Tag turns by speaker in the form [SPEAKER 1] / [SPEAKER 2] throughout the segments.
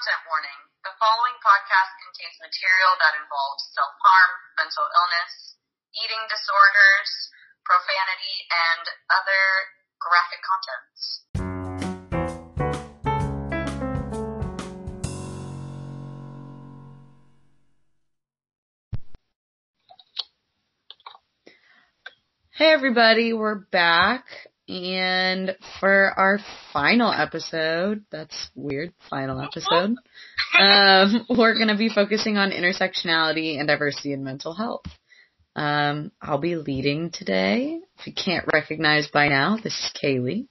[SPEAKER 1] Content warning. The following podcast contains material that involves self-harm, mental illness, eating disorders, profanity, and other graphic contents.
[SPEAKER 2] Hey everybody, we're back and for our final episode, that's weird, final episode, um, we're gonna be focusing on intersectionality and diversity in mental health. Um, I'll be leading today. If you can't recognize by now, this is Kaylee.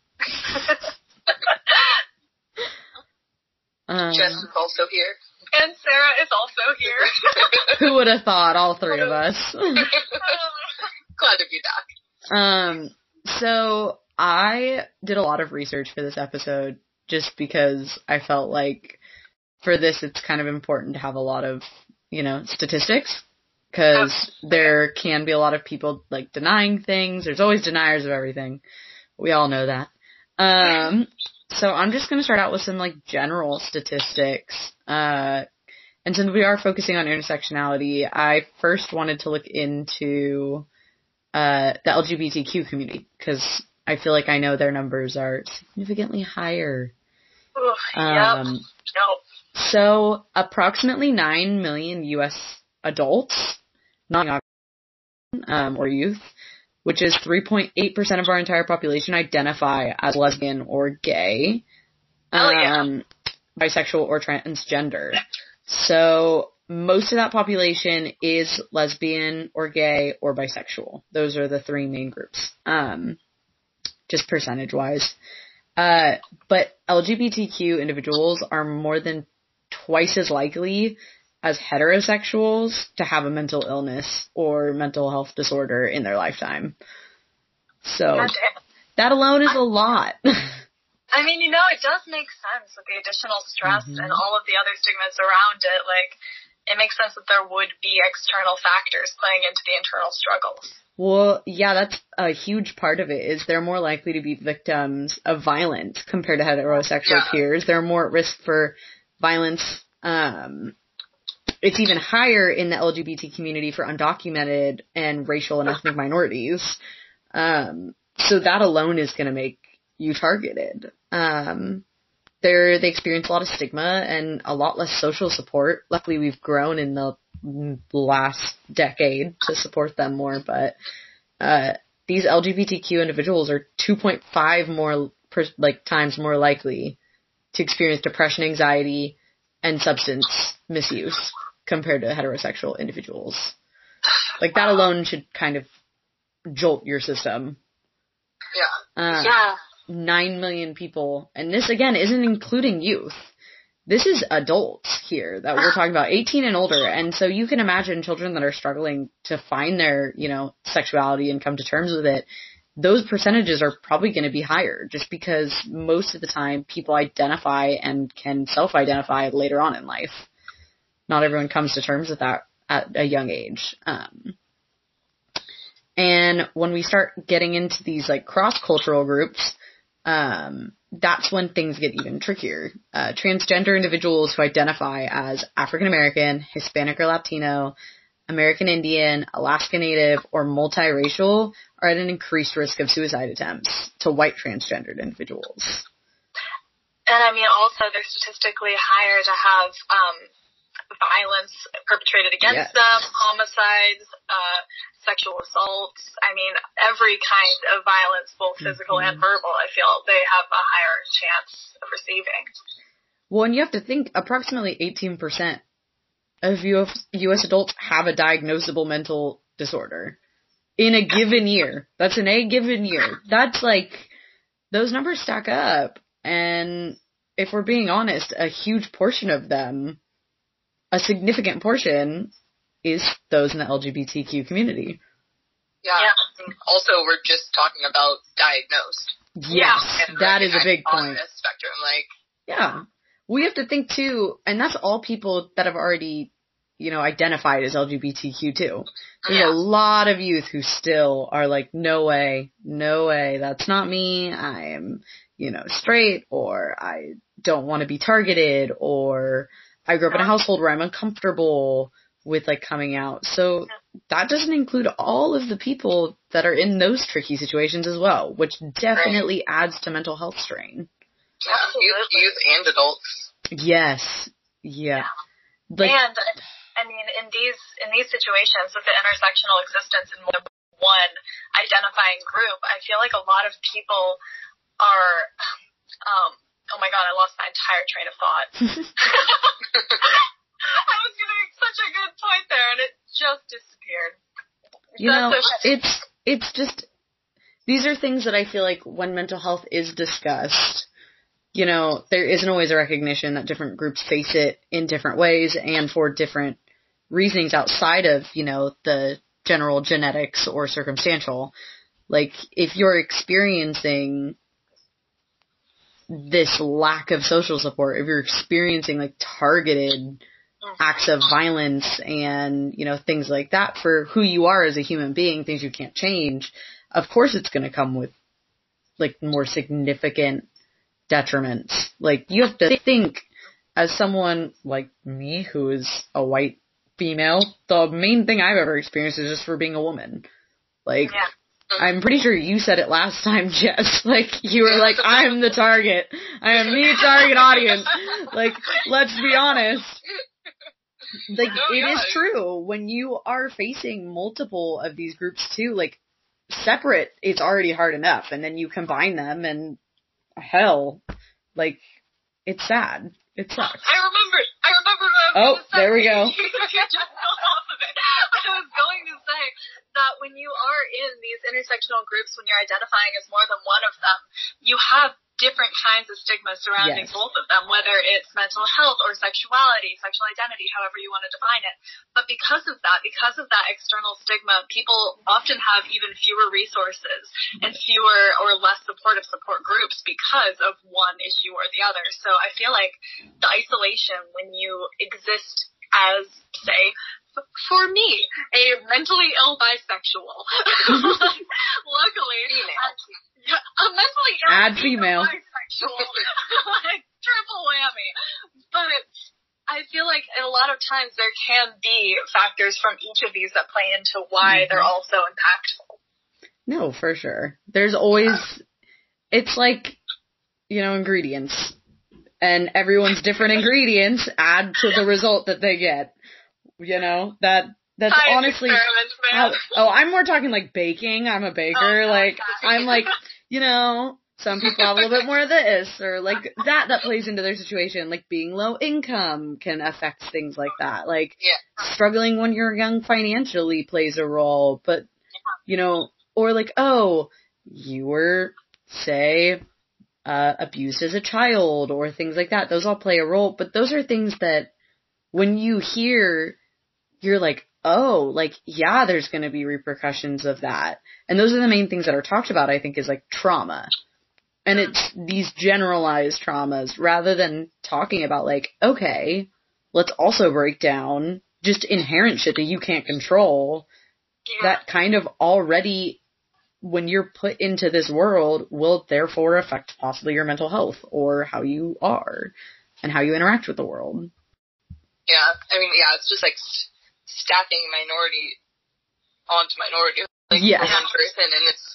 [SPEAKER 2] Um,
[SPEAKER 3] Jess is also here.
[SPEAKER 4] And Sarah is also here.
[SPEAKER 2] who would have thought, all three of us?
[SPEAKER 3] Glad to be back.
[SPEAKER 2] Um, so I did a lot of research for this episode just because I felt like for this it's kind of important to have a lot of, you know, statistics because there can be a lot of people like denying things. There's always deniers of everything. We all know that. Um, so I'm just going to start out with some like general statistics. Uh, and since we are focusing on intersectionality, I first wanted to look into uh, the LGBTQ community because I feel like I know their numbers are significantly higher. Um,
[SPEAKER 4] yep. Nope.
[SPEAKER 2] So approximately 9 million US adults, not um, or youth, which is 3.8% of our entire population identify as lesbian or gay,
[SPEAKER 4] Oh, yeah.
[SPEAKER 2] um, bisexual or transgender. So most of that population is lesbian or gay or bisexual. Those are the three main groups. Um, just percentage wise. Uh, but LGBTQ individuals are more than twice as likely as heterosexuals to have a mental illness or mental health disorder in their lifetime. So that alone is a lot.
[SPEAKER 4] I mean, you know, it does make sense with the additional stress
[SPEAKER 2] Mhm.
[SPEAKER 4] and all of the other stigmas around it. Like, it makes sense that there would be external factors playing into the internal struggles.
[SPEAKER 2] Well, yeah, that's a huge part of it is they're more likely to be victims of violence compared to heterosexual
[SPEAKER 3] Yeah.
[SPEAKER 2] peers. They're more at risk for violence. Um, it's even higher in the LGBT community for undocumented and racial and ethnic minorities. Um, so that alone is going to make you targeted. Um, they're, they experience a lot of stigma and a lot less social support. Luckily, we've grown in the last decade to support them more, but uh, these LGBTQ individuals are 2.5 more per, like times more likely to experience depression, anxiety, and substance misuse compared to heterosexual individuals. Like that alone should kind of jolt your system.
[SPEAKER 3] Yeah.
[SPEAKER 2] Uh,
[SPEAKER 4] yeah.
[SPEAKER 2] 9 million people, and this again isn't including youth. This is adults here that we're talking about, 18 and older, and so you can imagine children that are struggling to find their, you know, sexuality and come to terms with it. Those percentages are probably going to be higher just because most of the time people identify and can self-identify later on in life. Not everyone comes to terms with that at a young age. Um, and when we start getting into these like cross-cultural groups, um, that's when things get even trickier. Uh, transgender individuals who identify as African American, Hispanic or Latino, American Indian, Alaska Native, or multiracial are at an increased risk of suicide attempts to white transgendered individuals.
[SPEAKER 4] And I mean, also, they're statistically higher to have um, violence perpetrated against
[SPEAKER 2] Yes.
[SPEAKER 4] them, homicides, uh, sexual assaults. I mean, every kind of violence, both physical and
[SPEAKER 2] Mhm.
[SPEAKER 4] verbal, I feel they have a higher chance of receiving.
[SPEAKER 2] Well, and you have to think approximately 18% of US, US adults have a diagnosable mental disorder in a given year. That's in a given year. That's like, those numbers stack up. And if we're being honest, a huge portion of them, a significant portion, is those in the LGBTQ community.
[SPEAKER 3] Yeah.
[SPEAKER 4] Yeah.
[SPEAKER 3] Also, we're just talking about diagnosed.
[SPEAKER 2] Yes,
[SPEAKER 3] And
[SPEAKER 2] that is a big point.
[SPEAKER 3] this spectrum, like,
[SPEAKER 2] Yeah. We have to think too, and that's all people that have already, you know, identified as LGBTQ too. There's
[SPEAKER 3] Yeah.
[SPEAKER 2] a lot of youth who still are like, no way, no way, that's not me. I am you know, straight or I don't want to be targeted or I grew up in a household where I'm uncomfortable with like coming out. So that doesn't include all of the people that are in those tricky situations as well, which definitely right. adds to mental health strain.
[SPEAKER 3] Yeah, youth, youth and adults.
[SPEAKER 2] Yes. Yeah. yeah.
[SPEAKER 4] Like, and I mean, in these in these situations with the intersectional existence in one identifying group, I feel like a lot of people are. Um, oh my god, I lost my entire train of thought. I was gonna make such a good point there, and it just disappeared.
[SPEAKER 2] You That's know, so it's it's just these are things that I feel like when mental health is discussed, you know, there isn't always a recognition that different groups face it in different ways and for different reasonings outside of, you know, the general genetics or circumstantial. Like, if you're experiencing this lack of social support, if you're experiencing like targeted acts of violence and, you know, things like that for who you are as a human being, things you can't change, of course it's going to come with like more significant detriments. Like you have to think as someone like me who is a white female, the main thing I've ever experienced is just for being a woman. Like yeah. I'm pretty sure you said it last time, Jess. Like you were like, I'm the target. I am the target audience. Like, let's be honest. Like no, it yeah. is true when you are facing multiple of these groups too. Like separate, it's already hard enough, and then you combine them, and hell, like it's sad. It sucks.
[SPEAKER 4] I remember. I remember.
[SPEAKER 2] oh, there we go.
[SPEAKER 4] I was going to say that when you are in these intersectional groups, when you're identifying as more than one of them, you have different kinds of stigma surrounding yes. both of them, whether it's mental health or sexuality, sexual identity, however you want to define it. But because of that, because of that external stigma, people often have even fewer resources and fewer or less supportive support groups because of one issue or the other. So I feel like the isolation when you exist as, say, for me, a mentally ill bisexual. Luckily, a mentally ill
[SPEAKER 2] Add female.
[SPEAKER 4] bisexual. like, triple whammy. But I feel like a lot of times there can be factors from each of these that play into why mm-hmm. they're all so impactful.
[SPEAKER 2] No, for sure. There's always, it's like, you know, ingredients. And everyone's different ingredients add to the result that they get. You know, that that's honestly how, oh, I'm more talking like baking. I'm a baker. Oh, like I'm like, you know, some people have a little bit more of this or like that that plays into their situation. Like being low income can affect things like that. Like
[SPEAKER 3] yeah.
[SPEAKER 2] struggling when you're young financially plays a role, but you know, or like, oh, you were say uh abused as a child or things like that. Those all play a role, but those are things that when you hear you're like, oh, like, yeah, there's going to be repercussions of that. And those are the main things that are talked about, I think, is like trauma. And it's these generalized traumas rather than talking about like, okay, let's also break down just inherent shit that you can't control yeah. that kind of already when you're put into this world will therefore affect possibly your mental health or how you are and how you interact with the world.
[SPEAKER 3] Yeah, I mean, yeah, it's just like stacking minority onto minority, like
[SPEAKER 2] yes.
[SPEAKER 3] one person, and it's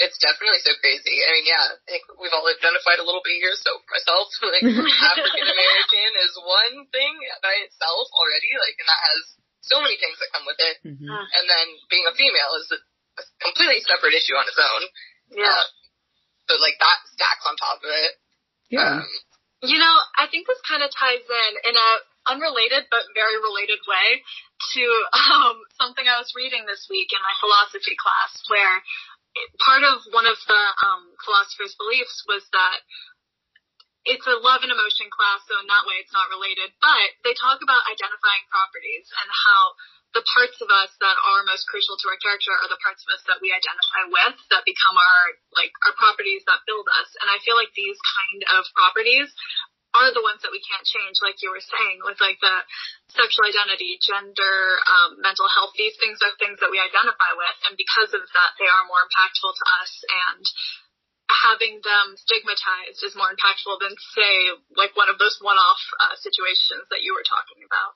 [SPEAKER 3] it's definitely so crazy. I mean, yeah, I think we've all identified a little bit here. So myself, like African American is one thing by itself already, like, and that has so many things that come with it.
[SPEAKER 2] Mm-hmm.
[SPEAKER 3] And then being a female is a, a completely separate issue on its own.
[SPEAKER 4] Yeah. Uh,
[SPEAKER 3] but like that stacks on top of it.
[SPEAKER 2] Yeah. Um,
[SPEAKER 4] you know, I think this kind of ties in in a unrelated but very related way to um, something I was reading this week in my philosophy class, where part of one of the um, philosopher's beliefs was that it's a love and emotion class, so in that way it's not related. But they talk about identifying properties and how the parts of us that are most crucial to our character are the parts of us that we identify with that become our like our properties that build us. And I feel like these kind of properties are the ones that we can't change, like you were saying, with like the sexual identity, gender, um, mental health. These things are things that we identify with, and because of that, they are more impactful to us. And having them stigmatized is more impactful than say like one of those one-off uh, situations that you were talking about.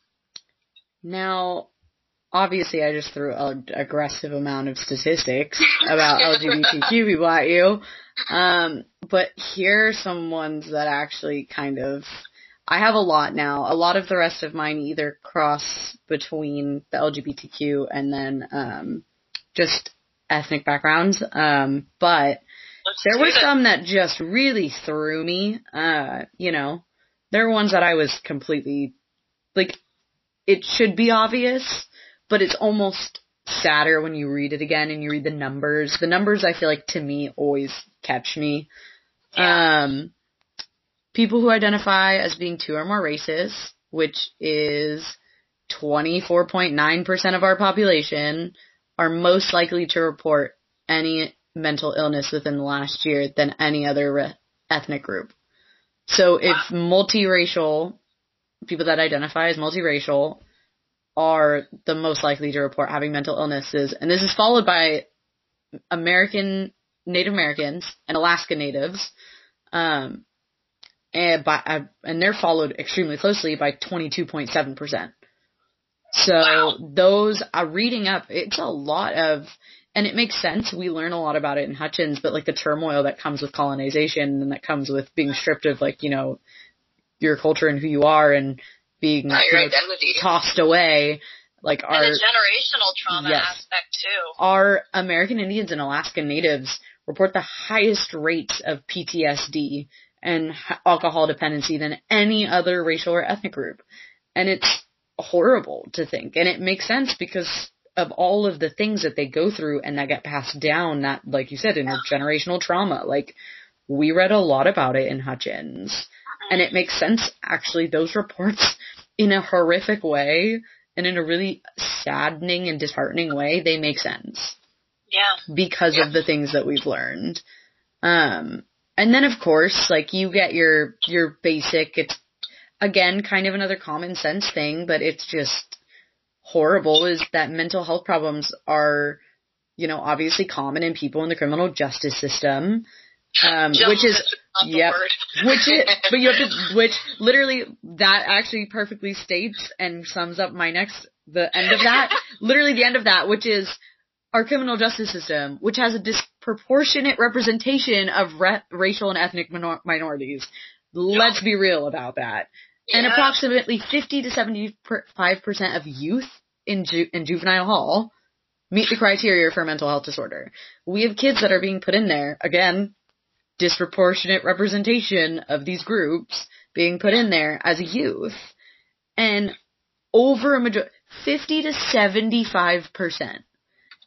[SPEAKER 2] Now, obviously I just threw an aggressive amount of statistics about LGBTQ people at you. Um, but here are some ones that actually kind of, I have a lot now. A lot of the rest of mine either cross between the LGBTQ and then, um, just ethnic backgrounds. Um, but
[SPEAKER 3] Let's
[SPEAKER 2] there were some that just really threw me. Uh, you know, there were ones that I was completely, like, it should be obvious, but it's almost sadder when you read it again and you read the numbers. The numbers I feel like to me always catch me. Um, people who identify as being two or more races, which is 24.9% of our population, are most likely to report any mental illness within the last year than any other re- ethnic group. So if multiracial, people that identify as multiracial are the most likely to report having mental illnesses, and this is followed by American Native Americans and Alaska Natives, um, and by uh, and they're followed extremely closely by 22.7%. So
[SPEAKER 3] Wow.
[SPEAKER 2] those are reading up. It's a lot of, and it makes sense. We learn a lot about it in Hutchins, but like the turmoil that comes with colonization and that comes with being stripped of like you know your culture and who you are and being you
[SPEAKER 3] your
[SPEAKER 2] know,
[SPEAKER 3] identity.
[SPEAKER 2] tossed away. Like
[SPEAKER 5] And
[SPEAKER 2] our
[SPEAKER 5] the generational trauma
[SPEAKER 2] Yes.
[SPEAKER 5] aspect too.
[SPEAKER 2] our American Indians and Alaska Natives report the highest rates of PTSD and alcohol dependency than any other racial or ethnic group. And it's horrible to think. And it makes sense because of all of the things that they go through and that get passed down that, like you said, intergenerational trauma. Like, we read a lot about it in Hutchins. And it makes sense, actually, those reports in a horrific way and in a really saddening and disheartening way, they make sense
[SPEAKER 5] Yeah.
[SPEAKER 2] because
[SPEAKER 3] Yeah.
[SPEAKER 2] of the things that we've learned. Um, and then of course, like you get your, your basic, it's again kind of another common sense thing, but it's just horrible is that mental health problems are, you know, obviously common in people in the criminal justice system. Um, which is,
[SPEAKER 3] Justice not the
[SPEAKER 2] yep. which is, but you have to, which literally that actually perfectly states and sums up my next, the end of that, literally the end of that, which is our criminal justice system, which has a disproportionate representation of re- racial and ethnic minor- minorities. Let's be real about that. And approximately 50 to 75% of youth in, ju- in juvenile hall meet the criteria for a mental health disorder. We have kids that are being put in there, again, disproportionate representation of these groups being put in there as a youth. And over a major 50 to 75%.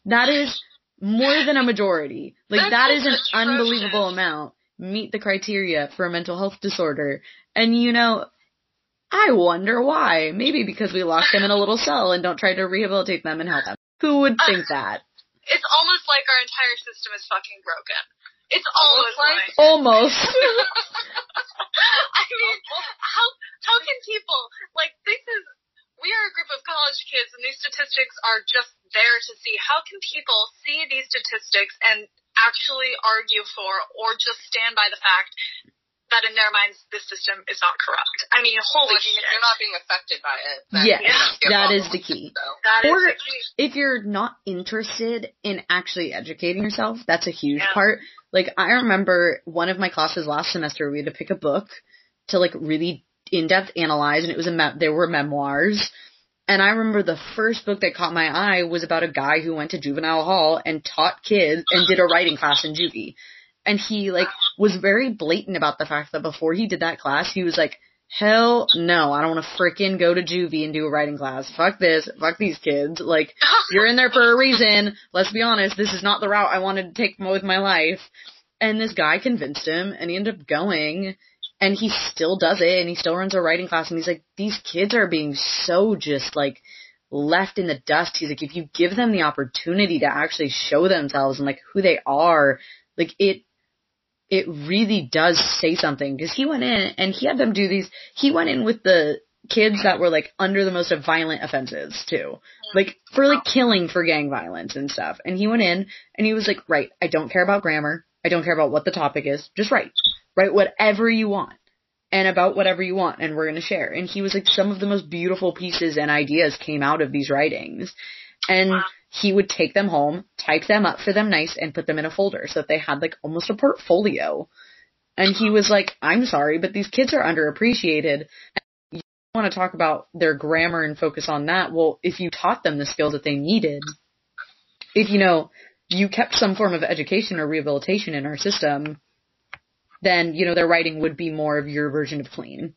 [SPEAKER 2] That is more than a majority. Like
[SPEAKER 3] That's
[SPEAKER 2] that is an
[SPEAKER 3] atrocious.
[SPEAKER 2] unbelievable amount meet the criteria for a mental health disorder. And you know, I wonder why. Maybe because we lock them in a little cell and don't try to rehabilitate them and help them. Who would uh, think that?
[SPEAKER 4] It's almost like our entire system is fucking broken. It's
[SPEAKER 3] Almost
[SPEAKER 4] almost
[SPEAKER 3] like-
[SPEAKER 4] like
[SPEAKER 2] Almost.
[SPEAKER 4] I mean, how how can people like this is we are a group of college kids and these statistics are just there to see how can people see these statistics and actually argue for or just stand by the fact that in their minds this system is not corrupt. I mean, holy
[SPEAKER 3] I mean,
[SPEAKER 4] shit.
[SPEAKER 3] if you're not being affected by it, then
[SPEAKER 2] Yes,
[SPEAKER 3] it must be a
[SPEAKER 2] that
[SPEAKER 3] problem
[SPEAKER 2] is the key.
[SPEAKER 3] it, though.
[SPEAKER 4] That is
[SPEAKER 2] Or
[SPEAKER 4] the key.
[SPEAKER 2] if you're not interested in actually educating yourself, that's a huge
[SPEAKER 4] Yeah.
[SPEAKER 2] part. Like I remember one of my classes last semester, we had to pick a book to like really in-depth analyze, and it was a me- there were memoirs. And I remember the first book that caught my eye was about a guy who went to juvenile hall and taught kids and did a writing class in juvie. And he like was very blatant about the fact that before he did that class, he was like, hell no, I don't want to frickin' go to juvie and do a writing class. Fuck this. Fuck these kids. Like, you're in there for a reason. Let's be honest, this is not the route I wanted to take with my life. And this guy convinced him and he ended up going and he still does it and he still runs a writing class and he's like, these kids are being so just like left in the dust. He's like, if you give them the opportunity to actually show themselves and like who they are, like it, it really does say something because he went in and he had them do these, he went in with the kids that were like under the most violent offenses too. Like for like killing for gang violence and stuff. And he went in and he was like, right, I don't care about grammar. I don't care about what the topic is. Just write. Write whatever you want. And about whatever you want, and we're gonna share. And he was like, some of the most beautiful pieces and ideas came out of these writings. And
[SPEAKER 4] Wow.
[SPEAKER 2] he would take them home, type them up for them nice, and put them in a folder so that they had like almost a portfolio. And he was like, I'm sorry, but these kids are underappreciated. You want to talk about their grammar and focus on that. Well, if you taught them the skills that they needed, if you know, you kept some form of education or rehabilitation in our system, then, you know, their writing would be more of your version of clean.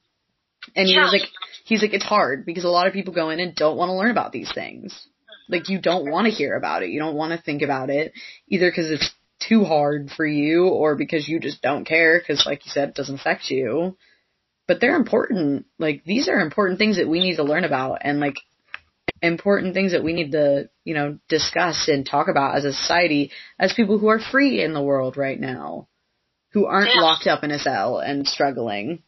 [SPEAKER 2] And he was
[SPEAKER 4] Yeah.
[SPEAKER 2] like, he's like, it's hard because a lot of people go in and don't want to learn about these things. Like you don't want to hear about it. You don't want to think about it either because it's too hard for you or because you just don't care because like you said, it doesn't affect you. But they're important. Like these are important things that we need to learn about and like important things that we need to, you know, discuss and talk about as a society as people who are free in the world right now. Who aren't
[SPEAKER 4] Yeah.
[SPEAKER 2] locked up in a cell and struggling.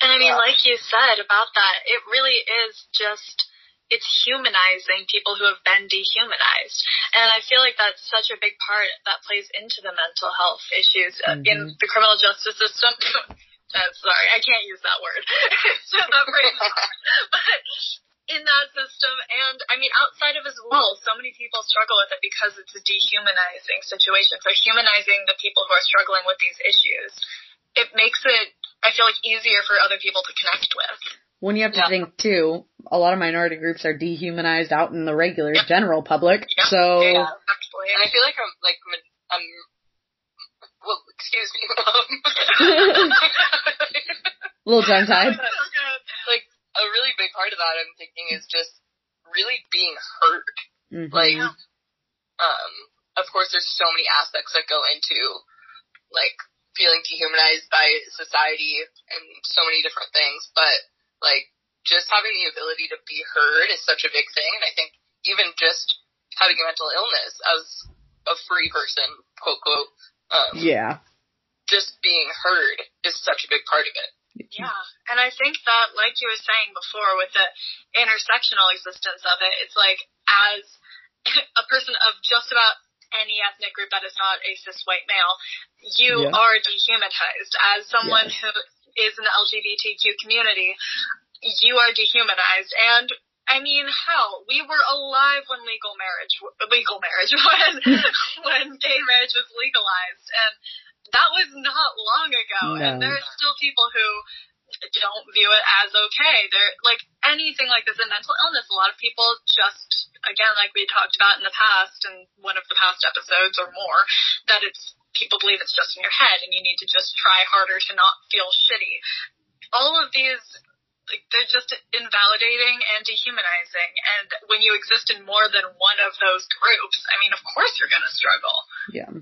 [SPEAKER 4] And I mean,
[SPEAKER 3] Yeah.
[SPEAKER 4] like you said about that, it really is just, it's humanizing people who have been dehumanized. And I feel like that's such a big part that plays into the mental health issues uh in the criminal justice system. uh, sorry, I can't use that word. It's just that phrase. But in that system, and I mean, outside of as well, so many people struggle with it because it's a dehumanizing situation. So humanizing the people who are struggling with these issues, it makes it, I feel like, easier for other people to connect with.
[SPEAKER 2] When you have to
[SPEAKER 3] Yeah.
[SPEAKER 2] think too, a lot of minority groups are dehumanized out in the regular general public.
[SPEAKER 4] Yep.
[SPEAKER 2] So
[SPEAKER 3] Yeah.
[SPEAKER 4] Actually,
[SPEAKER 3] And I feel like I'm like ma- um well, excuse me. Um,
[SPEAKER 2] a little tongue tied.
[SPEAKER 3] a really big part of that I'm thinking is just really being heard.
[SPEAKER 2] Mhm.
[SPEAKER 3] Like um of course there's so many aspects that go into like feeling dehumanized by society and so many different things, but like just having the ability to be heard is such a big thing and I think even just having a mental illness as a free person, quote quote, um,
[SPEAKER 2] yeah.
[SPEAKER 3] just being heard is such a big part of it.
[SPEAKER 4] Yeah, and I think that, like you were saying before, with the intersectional existence of it, it's like as a person of just about any ethnic group that is not a cis white male, you
[SPEAKER 2] Yeah.
[SPEAKER 4] are dehumanized. As someone who is in the LGBTQ community, you are dehumanized. And I mean, hell, we were alive when legal marriage, legal marriage, when when gay marriage was legalized, and that was not long ago. And there are still people who don't view it as okay. They're like anything like this in mental illness. A lot of people just, again, like we talked about in the past, in one of the past episodes or more, that it's people believe it's just in your head, and you need to just try harder to not feel shitty. All of these like they're just invalidating and dehumanizing. And when you exist in more than one of those groups, I mean, of course you're gonna struggle.
[SPEAKER 2] Yeah.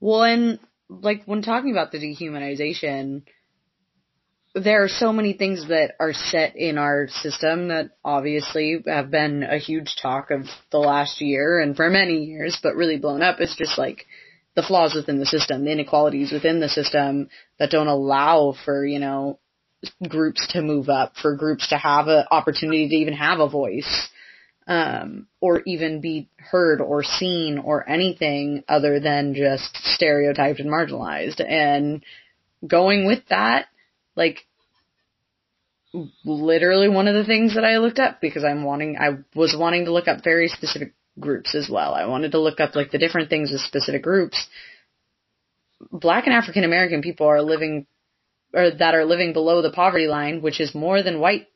[SPEAKER 2] Well, and like when talking about the dehumanization, there are so many things that are set in our system that obviously have been a huge talk of the last year and for many years, but really blown up. It's just like the flaws within the system, the inequalities within the system that don't allow for, you know, groups to move up, for groups to have an opportunity to even have a voice um, or even be heard or seen or anything other than just stereotyped and marginalized. And going with that, like, literally one of the things that I looked up because I'm wanting, I was wanting to look up very specific groups as well. I wanted to look up like the different things with specific groups. Black and African American people are living, or that are living below the poverty line, which is more than white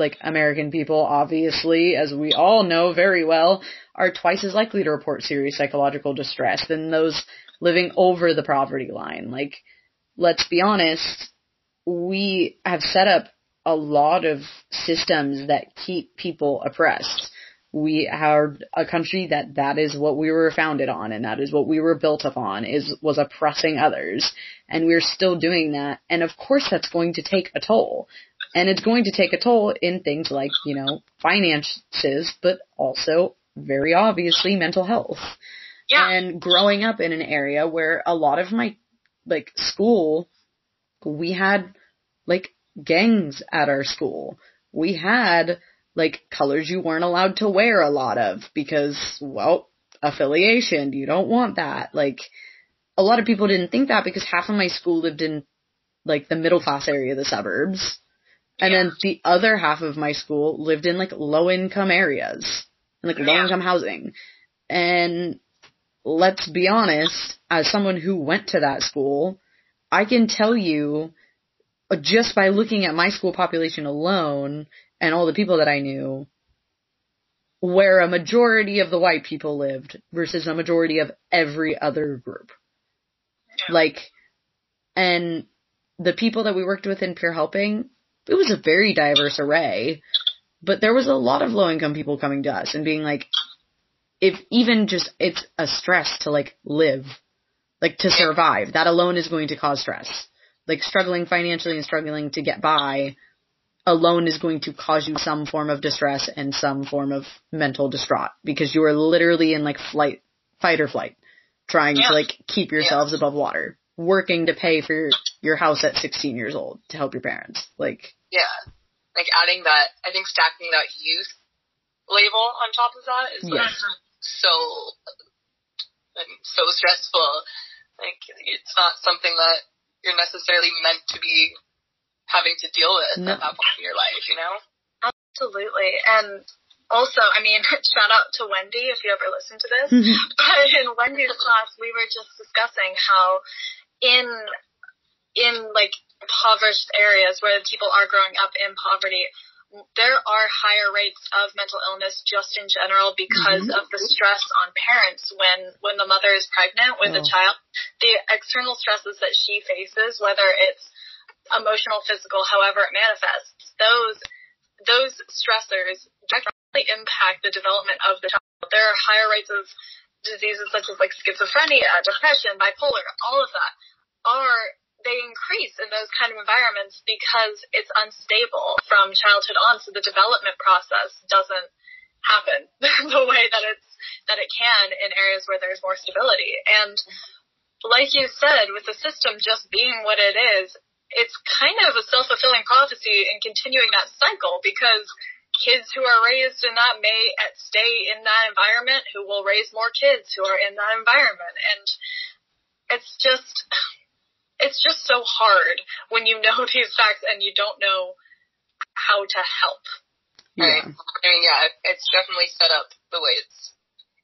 [SPEAKER 2] like American people, obviously, as we all know very well, are twice as likely to report serious psychological distress than those living over the poverty line. Like, let's be honest, we have set up a lot of systems that keep people oppressed. We are a country that that is what we were founded on and that is what we were built upon is, was oppressing others. And we're still doing that. And of course that's going to take a toll. And it's going to take a toll in things like, you know, finances, but also very obviously mental health.
[SPEAKER 4] Yeah.
[SPEAKER 2] And growing up in an area where a lot of my, like, school, we had, like, gangs at our school. We had, like, colors you weren't allowed to wear a lot of because, well, affiliation, you don't want that. Like, a lot of people didn't think that because half of my school lived in like the middle class area of the suburbs. And then the other half of my school lived in like low income areas, like low income housing. And let's be honest, as someone who went to that school, I can tell you uh, just by looking at my school population alone and all the people that I knew, where a majority of the white people lived versus a majority of every other group. Like, and the people that we worked with in peer helping, it was a very diverse array, but there was a lot of low income people coming to us and being like, if even just, it's a stress to like live, like to survive. That alone is going to cause stress. Like struggling financially and struggling to get by alone is going to cause you some form of distress and some form of mental distraught because you are literally in like flight, fight or flight, trying
[SPEAKER 3] Yeah.
[SPEAKER 2] to like keep yourselves above water, working to pay for your, your house at 16 years old to help your parents. Like,
[SPEAKER 3] Yeah. Like adding that, I think stacking that youth label on top of that is like
[SPEAKER 2] Yes.
[SPEAKER 3] so, so stressful. Like it's not something that you're necessarily meant to be having to deal with
[SPEAKER 2] No.
[SPEAKER 3] at that point in your life, you know?
[SPEAKER 4] Absolutely. And also, I mean, shout out to Wendy if you ever listen to this. Mm-hmm. but in Wendy's class, we were just discussing how in, in like impoverished areas where people are growing up in poverty, there are higher rates of mental illness just in general because mm-hmm. of the stress on parents when, when the mother is pregnant with a
[SPEAKER 2] Oh.
[SPEAKER 4] child. The external stresses that she faces, whether it's emotional, physical, however it manifests, those those stressors directly impact the development of the child. There are higher rates of diseases such as like schizophrenia, depression, bipolar, all of that are they increase in those kind of environments because it's unstable from childhood on, so the development process doesn't happen the way that it's that it can in areas where there's more stability. And like you said, with the system just being what it is, it's kind of a self-fulfilling prophecy in continuing that cycle because kids who are raised in that may at- stay in that environment who will raise more kids who are in that environment. And it's just, it's just so hard when you know these facts and you don't know how to help.
[SPEAKER 3] Right.
[SPEAKER 2] yeah.
[SPEAKER 3] I mean, yeah, it's definitely set up the way it's.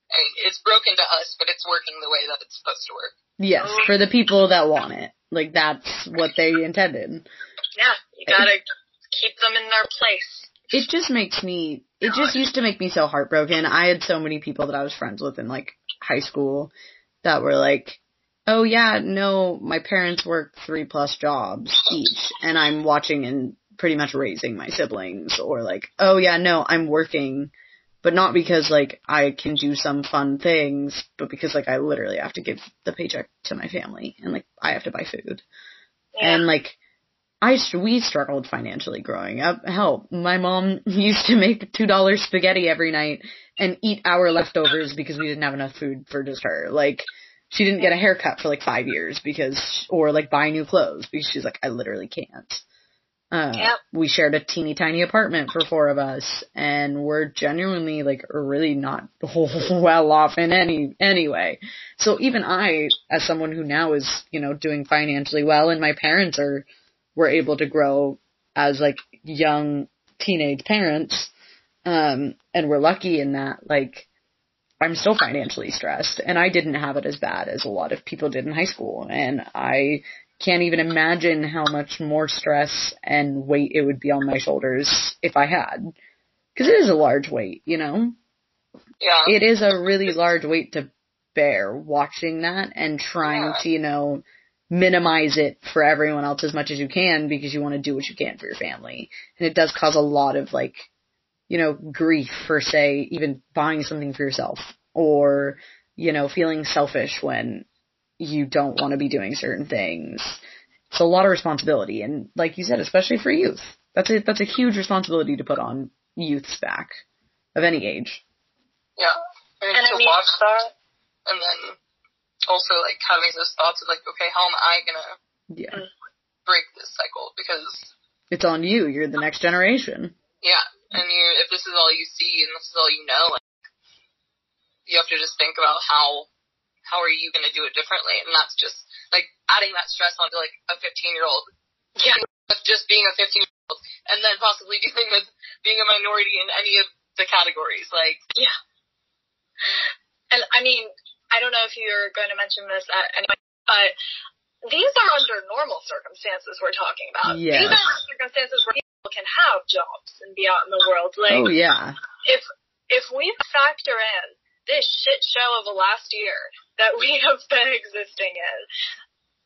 [SPEAKER 3] I mean, it's broken to us, but it's working the way that it's supposed to work.
[SPEAKER 2] Yes, for the people that want it. Like that's what they intended.
[SPEAKER 4] Yeah, you gotta keep them in their place.
[SPEAKER 2] It just makes me, it just used to make me so heartbroken. I had so many people that I was friends with in like high school that were like, oh yeah, no, my parents work three plus jobs each and I'm watching and pretty much raising my siblings or like, oh yeah, no, I'm working, but not because like I can do some fun things, but because like I literally have to give the paycheck to my family and like I have to buy food. And like, I we struggled financially growing up. Hell, my mom used to make two dollars spaghetti every night and eat our leftovers because we didn't have enough food for just her. Like, she didn't get a haircut for like five years because, or like buy new clothes because she's like, I literally can't. Uh,
[SPEAKER 4] Yep.
[SPEAKER 2] we shared a teeny tiny apartment for four of us and we're genuinely like really not well off in any, anyway. So even I, as someone who now is, you know, doing financially well and my parents are, were able to grow as like young teenage parents, um, and we're lucky in that, like, I'm still financially stressed and I didn't have it as bad as a lot of people did in high school and I can't even imagine how much more stress and weight it would be on my shoulders if I had. Cause it is a large weight, you know?
[SPEAKER 3] Yeah.
[SPEAKER 2] it is a really large weight to bear watching that and trying
[SPEAKER 3] Yeah.
[SPEAKER 2] to, you know, minimize it for everyone else as much as you can because you want to do what you can for your family. And it does cause a lot of like, you know, grief for say even buying something for yourself or, you know, feeling selfish when you don't want to be doing certain things. It's a lot of responsibility and like you said, especially for youth. That's a, that's a huge responsibility to put on youth's back of any age.
[SPEAKER 3] Yeah. I mean,
[SPEAKER 4] And I
[SPEAKER 3] to
[SPEAKER 4] mean-
[SPEAKER 3] watch that, and then also like having those thoughts of like, okay, how am I gonna
[SPEAKER 2] Yeah.
[SPEAKER 3] break this cycle? Because
[SPEAKER 2] It's on you. You're the next generation.
[SPEAKER 3] yeah, and you if this is all you see and this is all you know, like, you have to just think about how how are you going to do it differently? And that's just like adding that stress onto like a 15 year old.
[SPEAKER 4] Yeah.
[SPEAKER 3] Just being a 15 year old and then possibly dealing with being a minority in any of the categories. Like,
[SPEAKER 4] Yeah. And I mean, I don't know if you're going to mention this at any but these are under normal circumstances we're talking about.
[SPEAKER 2] Yes.
[SPEAKER 4] These are circumstances where people can have jobs and be out in the world. Like,
[SPEAKER 2] Oh yeah.
[SPEAKER 4] if if we factor in this shit show of a last year that we have been existing in,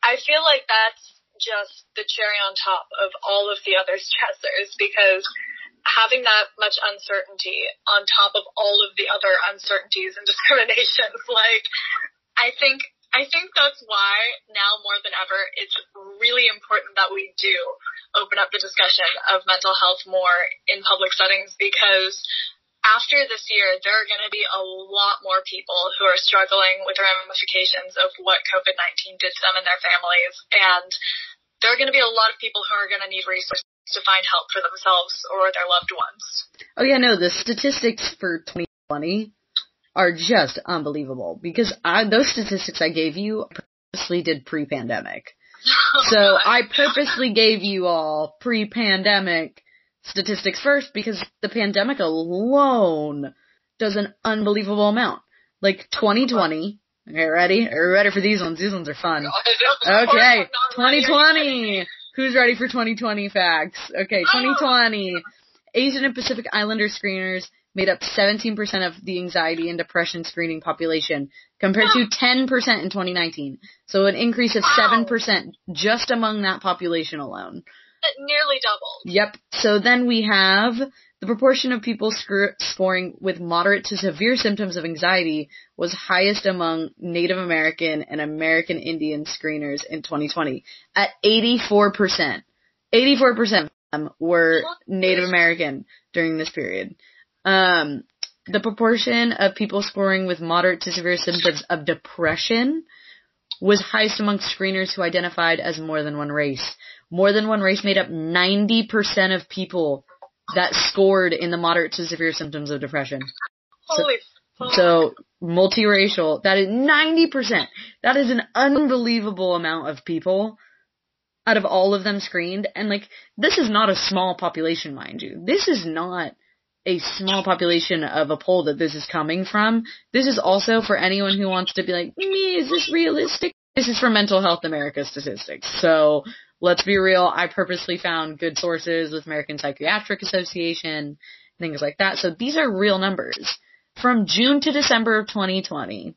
[SPEAKER 4] I feel like that's just the cherry on top of all of the other stressors because having that much uncertainty on top of all of the other uncertainties and discriminations, like I think I think that's why now more than ever it's really important that we do open up the discussion of mental health more in public settings because after this year, there are going to be a lot more people who are struggling with the ramifications of what COVID-19 did to them and their families. And there are going to be a lot of people who are going to need resources to find help for themselves or their loved ones.
[SPEAKER 2] Oh yeah, no, the statistics for 2020 are just unbelievable because I, those statistics I gave you I purposely did pre-pandemic. So I purposely gave you all pre-pandemic statistics first because the pandemic alone does an unbelievable amount. Like 2020. Okay, ready? Are you ready for these ones? These ones are fun. Okay, 2020. Who's ready for 2020 facts? Okay, 2020. Asian and Pacific Islander screeners made up 17% of the anxiety and depression screening population compared to 10% in 2019. So an increase of 7% just among that population alone.
[SPEAKER 4] Nearly doubled.
[SPEAKER 2] Yep. So then we have the proportion of people sc- scoring with moderate to severe symptoms of anxiety was highest among Native American and American Indian screeners in 2020 at 84%. 84% of them were Native American during this period. Um, the proportion of people scoring with moderate to severe symptoms of depression was highest among screeners who identified as more than one race. More than one race made up 90% of people that scored in the moderate to severe symptoms of depression.
[SPEAKER 4] Holy fuck.
[SPEAKER 2] So multiracial, that is 90%. That is an unbelievable amount of people out of all of them screened. And like, this is not a small population, mind you. This is not a small population of a poll that this is coming from. This is also for anyone who wants to be like, me, is this realistic? This is from Mental Health America statistics. So let's be real. I purposely found good sources with American Psychiatric Association, things like that. So these are real numbers. From June to December of 2020,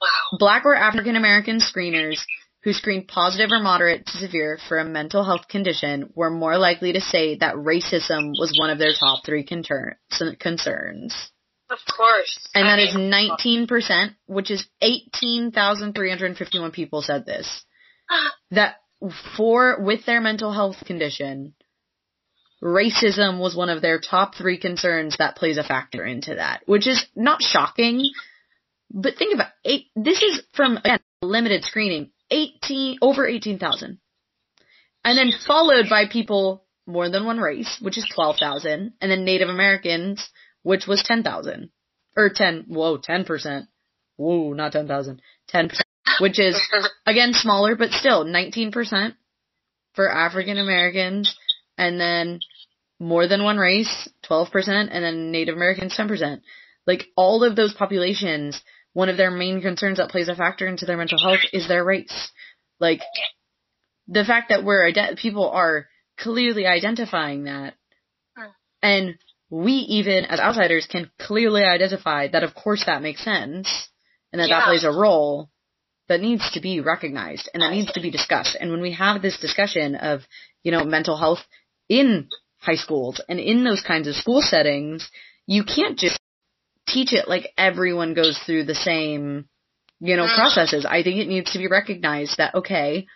[SPEAKER 4] wow.
[SPEAKER 2] Black or African American screeners who screened positive or moderate to severe for a mental health condition were more likely to say that racism was one of their top three concerns.
[SPEAKER 4] Of course.
[SPEAKER 2] And that is 19%, uh, which is 18,351 people said this. That for, with their mental health condition, racism was one of their top three concerns that plays a factor into that, which is not shocking. But think about it. This is from, again, limited screening, 18, over 18,000. And then followed by people more than one race, which is 12,000, and then Native Americans, which was 10,000. Or 10, whoa, 10%. Whoa, not 10,000. 10%, which is, again, smaller, but still 19% for African Americans, and then more than one race, 12%, and then Native Americans, 10%. Like, all of those populations, one of their main concerns that plays a factor into their mental health is their race. Like, the fact that we're, ide- people are clearly identifying that,
[SPEAKER 4] Hmm.
[SPEAKER 2] and we even, as outsiders, can clearly identify that of course that makes sense, and that that plays a role that needs to be recognized and that needs to be discussed. And when we have this discussion of, you know, mental health in high schools and in those kinds of school settings, you can't just teach it like everyone goes through the same, you know, processes. I think it needs to be recognized that, okay,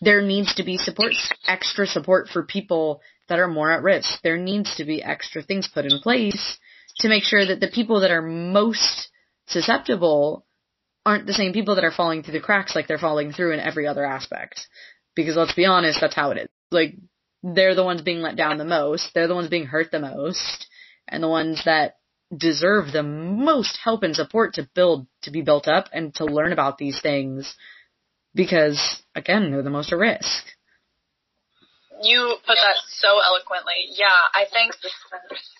[SPEAKER 2] there needs to be support, extra support for people that are more at risk. There needs to be extra things put in place to make sure that the people that are most susceptible aren't the same people that are falling through the cracks like they're falling through in every other aspect. Because let's be honest, that's how it is. Like, they're the ones being let down the most, they're the ones being hurt the most, and the ones that deserve the most help and support to build, to be built up and to learn about these things because again, they're the most at risk.
[SPEAKER 4] You put that so eloquently. Yeah, I think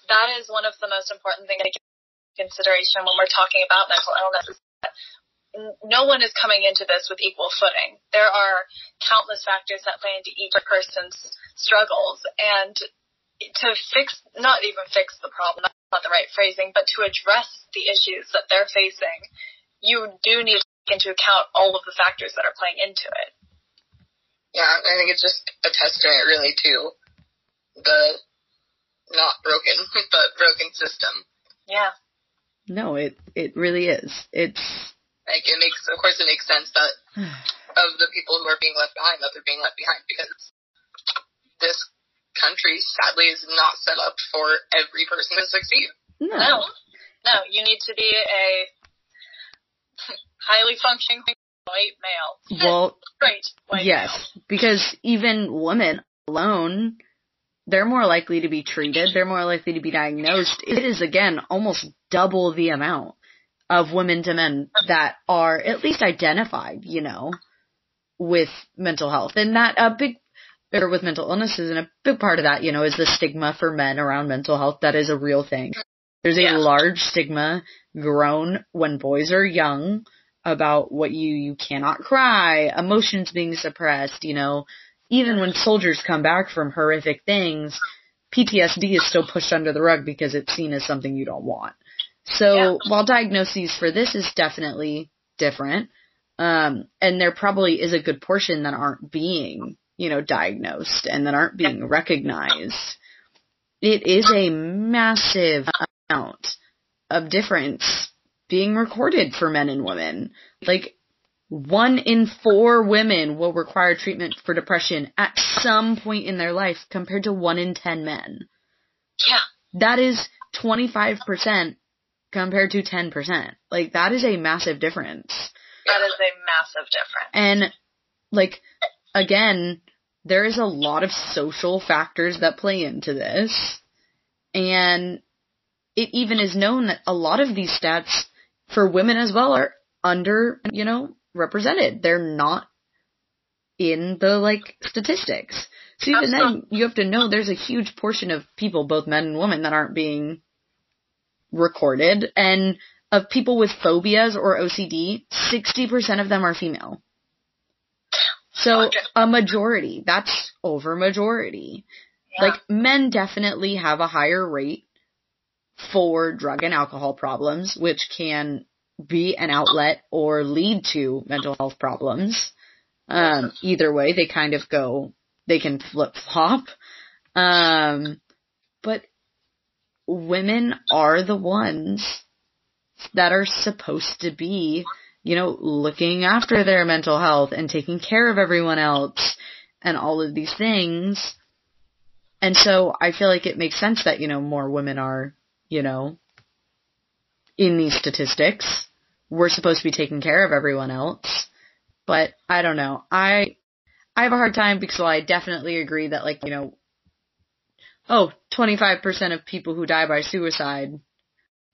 [SPEAKER 4] that is one of the most important things to take into consideration when we're talking about mental illness. No one is coming into this with equal footing. There are countless factors that play into each person's struggles, and to fix, not even fix the problem, not the right phrasing, but to address the issues that they're facing, you do need to take into account all of the factors that are playing into it.
[SPEAKER 3] Yeah, I think it's just a testament really to the not broken, but broken system.
[SPEAKER 4] Yeah.
[SPEAKER 2] No, it it really is. It's
[SPEAKER 3] Like it makes, of course, it makes sense that of the people who are being left behind, that they're being left behind because this country sadly is not set up for every person to succeed.
[SPEAKER 2] no.
[SPEAKER 4] No. No, you need to be a highly functioning white male.
[SPEAKER 2] Well,
[SPEAKER 4] Great. White
[SPEAKER 2] yes,
[SPEAKER 4] male.
[SPEAKER 2] because even women alone, they're more likely to be treated. They're more likely to be diagnosed. It is again almost double the amount of women to men that are at least identified, you know, with mental health. And that a big or with mental illnesses and a big part of that, you know, is the stigma for men around mental health. That is a real thing. There's a
[SPEAKER 4] Yeah.
[SPEAKER 2] large stigma grown when boys are young about what you, you cannot cry, emotions being suppressed, you know, even when soldiers come back from horrific things, PTSD is still pushed under the rug because it's seen as something you don't want. So
[SPEAKER 4] Yeah.
[SPEAKER 2] while diagnoses for this is definitely different, um, and there probably is a good portion that aren't being, you know, diagnosed and that aren't being recognized, it is a massive amount of difference being recorded for men and women. Like, one in four women will require treatment for depression at some point in their life compared to one in ten men.
[SPEAKER 4] Yeah.
[SPEAKER 2] That is 25% compared to 10%. Like, that is a massive difference.
[SPEAKER 4] That is a massive difference.
[SPEAKER 2] And, like, again, there is a lot of social factors that play into this. And it even is known that a lot of these stats for women as well are under, you know, represented. They're not in the, like, statistics. So even then, you have to know there's a huge portion of people, both men and women, that aren't being recorded. And of people with phobias or OCD, 60% of them are female. So a majority, that's over majority.
[SPEAKER 4] Yeah.
[SPEAKER 2] Like men definitely have a higher rate for drug and alcohol problems, which can be an outlet or lead to mental health problems. Um, either way, they kind of go, they can flip flop. Um, but women are the ones that are supposed to be, you know, looking after their mental health and taking care of everyone else and all of these things. And so I feel like it makes sense that, you know, more women are, you know, in these statistics. We're supposed to be taking care of everyone else. But I don't know. I I have a hard time because I definitely agree that like, you know, oh, 25% of people who die by suicide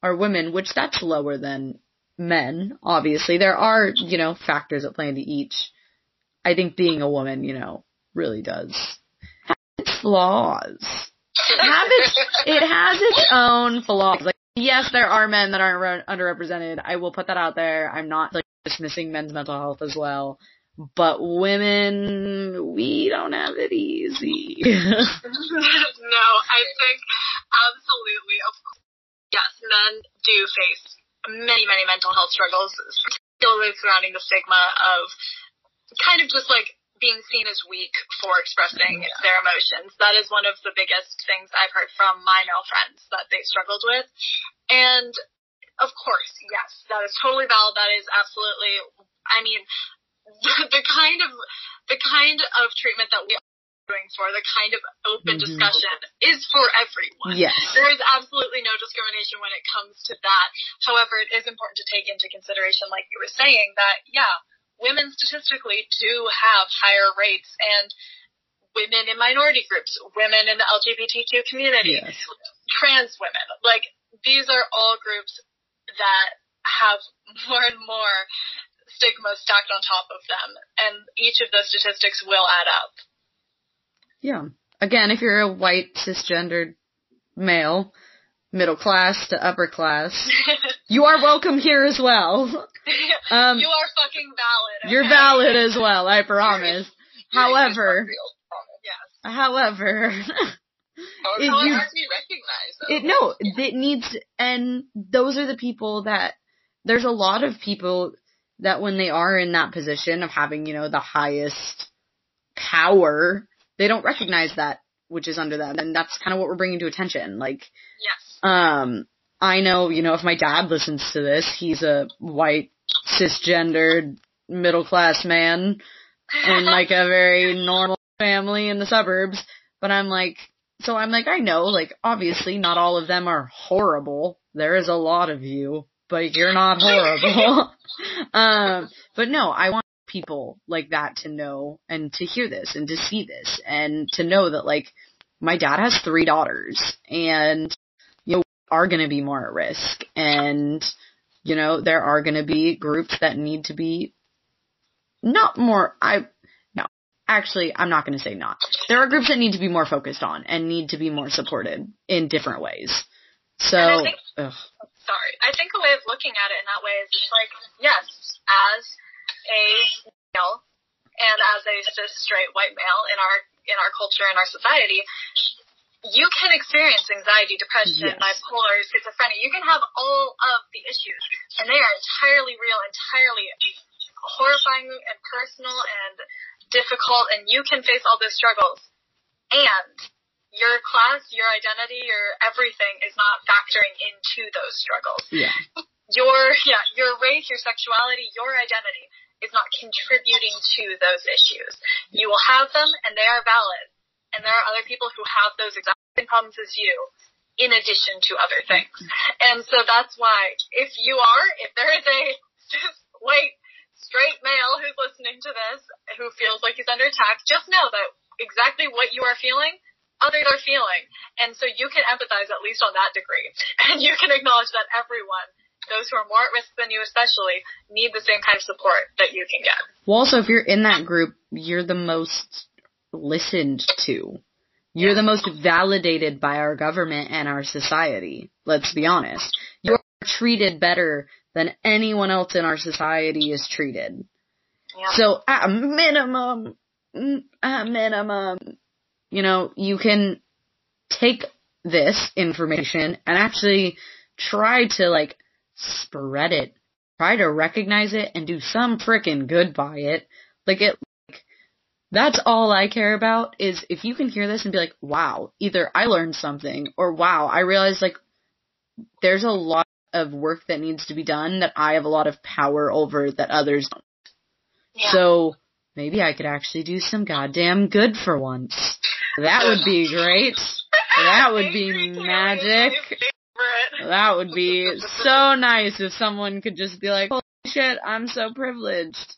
[SPEAKER 2] are women, which that's lower than men, obviously. There are, you know, factors that play into each. I think being a woman, you know, really does have its flaws. It have its, it has its own flaws. Like, yes, there are men that aren't re- underrepresented. I will put that out there. I'm not like dismissing men's mental health as well. But women, we don't have it easy.
[SPEAKER 4] no, I think absolutely. Of course, yes, men do face many, many mental health struggles, particularly surrounding the stigma of kind of just like being seen as weak for expressing their emotions. That is one of the biggest things I've heard from my male friends that they struggled with. And of course, yes, that is totally valid. That is absolutely, I mean, the kind of, the kind of treatment that we doing for, the kind of open
[SPEAKER 2] Mhm.
[SPEAKER 4] discussion is for everyone.
[SPEAKER 2] yes.
[SPEAKER 4] There is absolutely no discrimination when it comes to that. However, it is important to take into consideration, like you were saying, that yeah, women statistically do have higher rates and women in minority groups, women in the LGBTQ community,
[SPEAKER 2] Yes.
[SPEAKER 4] trans women, like these are all groups that have more and more stigma stacked on top of them, and each of those statistics will add up.
[SPEAKER 2] Yeah. Again, if you're a white cisgendered male, middle class to upper class, you are welcome here as well. Um,
[SPEAKER 4] you are fucking valid.
[SPEAKER 2] You're valid as well, I promise. However,
[SPEAKER 3] Real trauma.
[SPEAKER 4] Yes.
[SPEAKER 2] however,
[SPEAKER 3] However, it's
[SPEAKER 2] you-
[SPEAKER 3] to be recognized. Though.
[SPEAKER 2] it no, it needs, and those are the people that, there's a lot of people that when they are in that position of having, you know, the highest power, they don't recognize that which is under them. And that's kind of what we're bringing to attention. Like,
[SPEAKER 4] Yes.
[SPEAKER 2] um, I know, you know, if my dad listens to this, he's a white, cisgendered, middle class man in like a very normal family in the suburbs. But I'm like, so I'm like, I know, like, obviously not all of them are horrible. There is a lot of you, but you're not horrible. um, but no, I want people like that to know and to hear this and to see this and to know that like, my dad has three daughters and, you know, are gonna be more at risk and, you know, there are gonna be groups that need to be not more, I, no, actually, I'm not gonna say not. There are groups that need to be more focused on and need to be more supported in different ways. So,
[SPEAKER 4] I think- sorry. I think a way of looking at it in that way is it's like, yes, as a male and as a cis straight white male in our in our culture and our society, you can experience anxiety, depression,
[SPEAKER 2] Yes.
[SPEAKER 4] bipolar, schizophrenia. You can have all of the issues, and they are entirely real, entirely horrifying and personal and difficult, and you can face all those struggles. And your class, your identity, your everything is not factoring into those struggles.
[SPEAKER 2] yeah,
[SPEAKER 4] Your yeah, your race, your sexuality, your identity is not contributing to those issues. You will have them and they are valid. And there are other people who have those exact same problems as you in addition to other things. And so that's why if you are, if there is a cis white straight male who's listening to this who feels like he's under attack, just know that exactly what you are feeling others are feeling. And so you can empathize at least on that degree. And you can acknowledge that everyone, those who are more at risk than you especially, need the same kind of support that you can get.
[SPEAKER 2] Well, also, if you're in that group, you're the most listened to. You're the most validated by our government and our society. Let's be honest. You're treated better than anyone else in our society is treated.
[SPEAKER 4] Yeah.
[SPEAKER 2] So at a minimum, at a minimum, you know, you can take this information and actually try to like spread it. Try to recognize it and do some frickin' good by it. Like it, like, that's all I care about is if you can hear this and be like, wow, either I learned something or wow, I realized like there's a lot of work that needs to be done that I have a lot of power over that others don't.
[SPEAKER 4] Yeah.
[SPEAKER 2] So maybe I could actually do some goddamn good for once. That would be great. That would be
[SPEAKER 4] Angry Carrie is
[SPEAKER 2] magic.
[SPEAKER 4] My.
[SPEAKER 2] That would be so nice if someone could just be like, holy shit, I'm so privileged.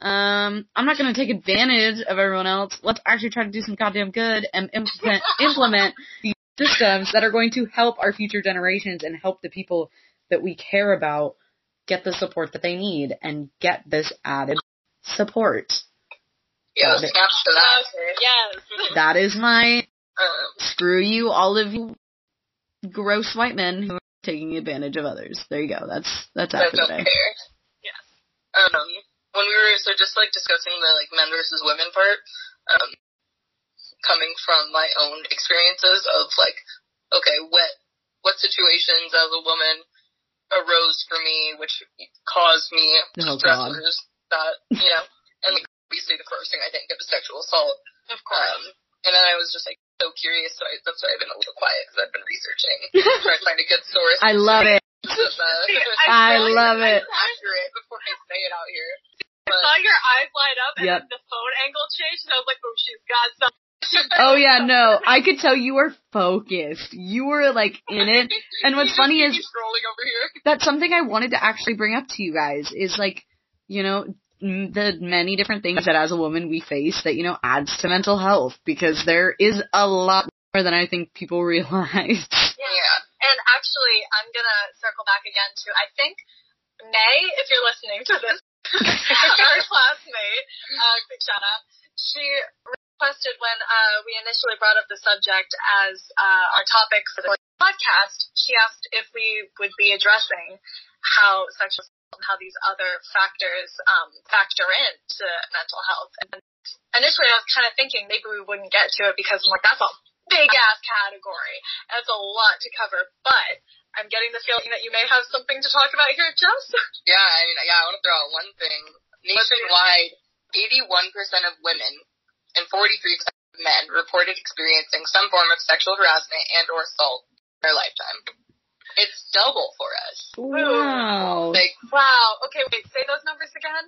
[SPEAKER 2] Um, I'm not gonna take advantage of everyone else. Let's actually try to do some goddamn good and implement, implement these systems that are going to help our future generations and help the people that we care about get the support that they need and get this added support.
[SPEAKER 3] Yeah,
[SPEAKER 2] Got it.
[SPEAKER 3] snaps.
[SPEAKER 4] Yes.
[SPEAKER 2] That is my
[SPEAKER 3] Um,
[SPEAKER 2] screw you, all of you gross white men who are taking advantage of others. There you go. That's that's after
[SPEAKER 3] don't
[SPEAKER 2] today.
[SPEAKER 3] care.
[SPEAKER 4] Yes.
[SPEAKER 3] Um, when we were so just like discussing the like men versus women part, um, coming from my own experiences of like, okay, what what situations as a woman arose for me, which caused me
[SPEAKER 2] Oh, God.
[SPEAKER 3] that you know, and like, obviously the first thing I think of is sexual assault.
[SPEAKER 4] Of course.
[SPEAKER 3] Um, and then I was just like so curious, so I, that's why I've been a little quiet because I've been researching, trying to find a good source.
[SPEAKER 2] I love it.
[SPEAKER 3] Of, uh,
[SPEAKER 2] I
[SPEAKER 3] feel
[SPEAKER 2] love it.
[SPEAKER 3] Accurate before I say it out here.
[SPEAKER 4] I saw your eyes light up and
[SPEAKER 2] Yep.
[SPEAKER 4] then the phone angle changed and I was like, oh, she's got some.
[SPEAKER 2] Oh yeah, no. I could tell you were focused. You were like in it. And what's funny is-
[SPEAKER 3] over here.
[SPEAKER 2] That's something I wanted to actually bring up to you guys is like, you know, m- the many different things that as a woman we face that, you know, adds to mental health because there is a lot more than I think people realize.
[SPEAKER 3] Yeah.
[SPEAKER 4] And actually, I'm gonna circle back again to I think May, if you're listening to this, our classmate, uh, quick shout out. She requested when uh, we initially brought up the subject as uh, our topic for the podcast. She asked if we would be addressing how sexual and how these other factors um, factor into mental health. And initially, I was kind of thinking maybe we wouldn't get to it because I'm like, that's a big ass category. That's a lot to cover. But I'm getting the feeling that you may have something to talk about here, Jess.
[SPEAKER 3] Yeah, I mean, yeah, I want to throw out one thing. Nationwide, 81% of women and 43% of men reported experiencing some form of sexual harassment and or assault in their lifetime. It's double for us.
[SPEAKER 2] Wow.
[SPEAKER 3] Like,
[SPEAKER 4] Wow. Okay, wait. Say those numbers again.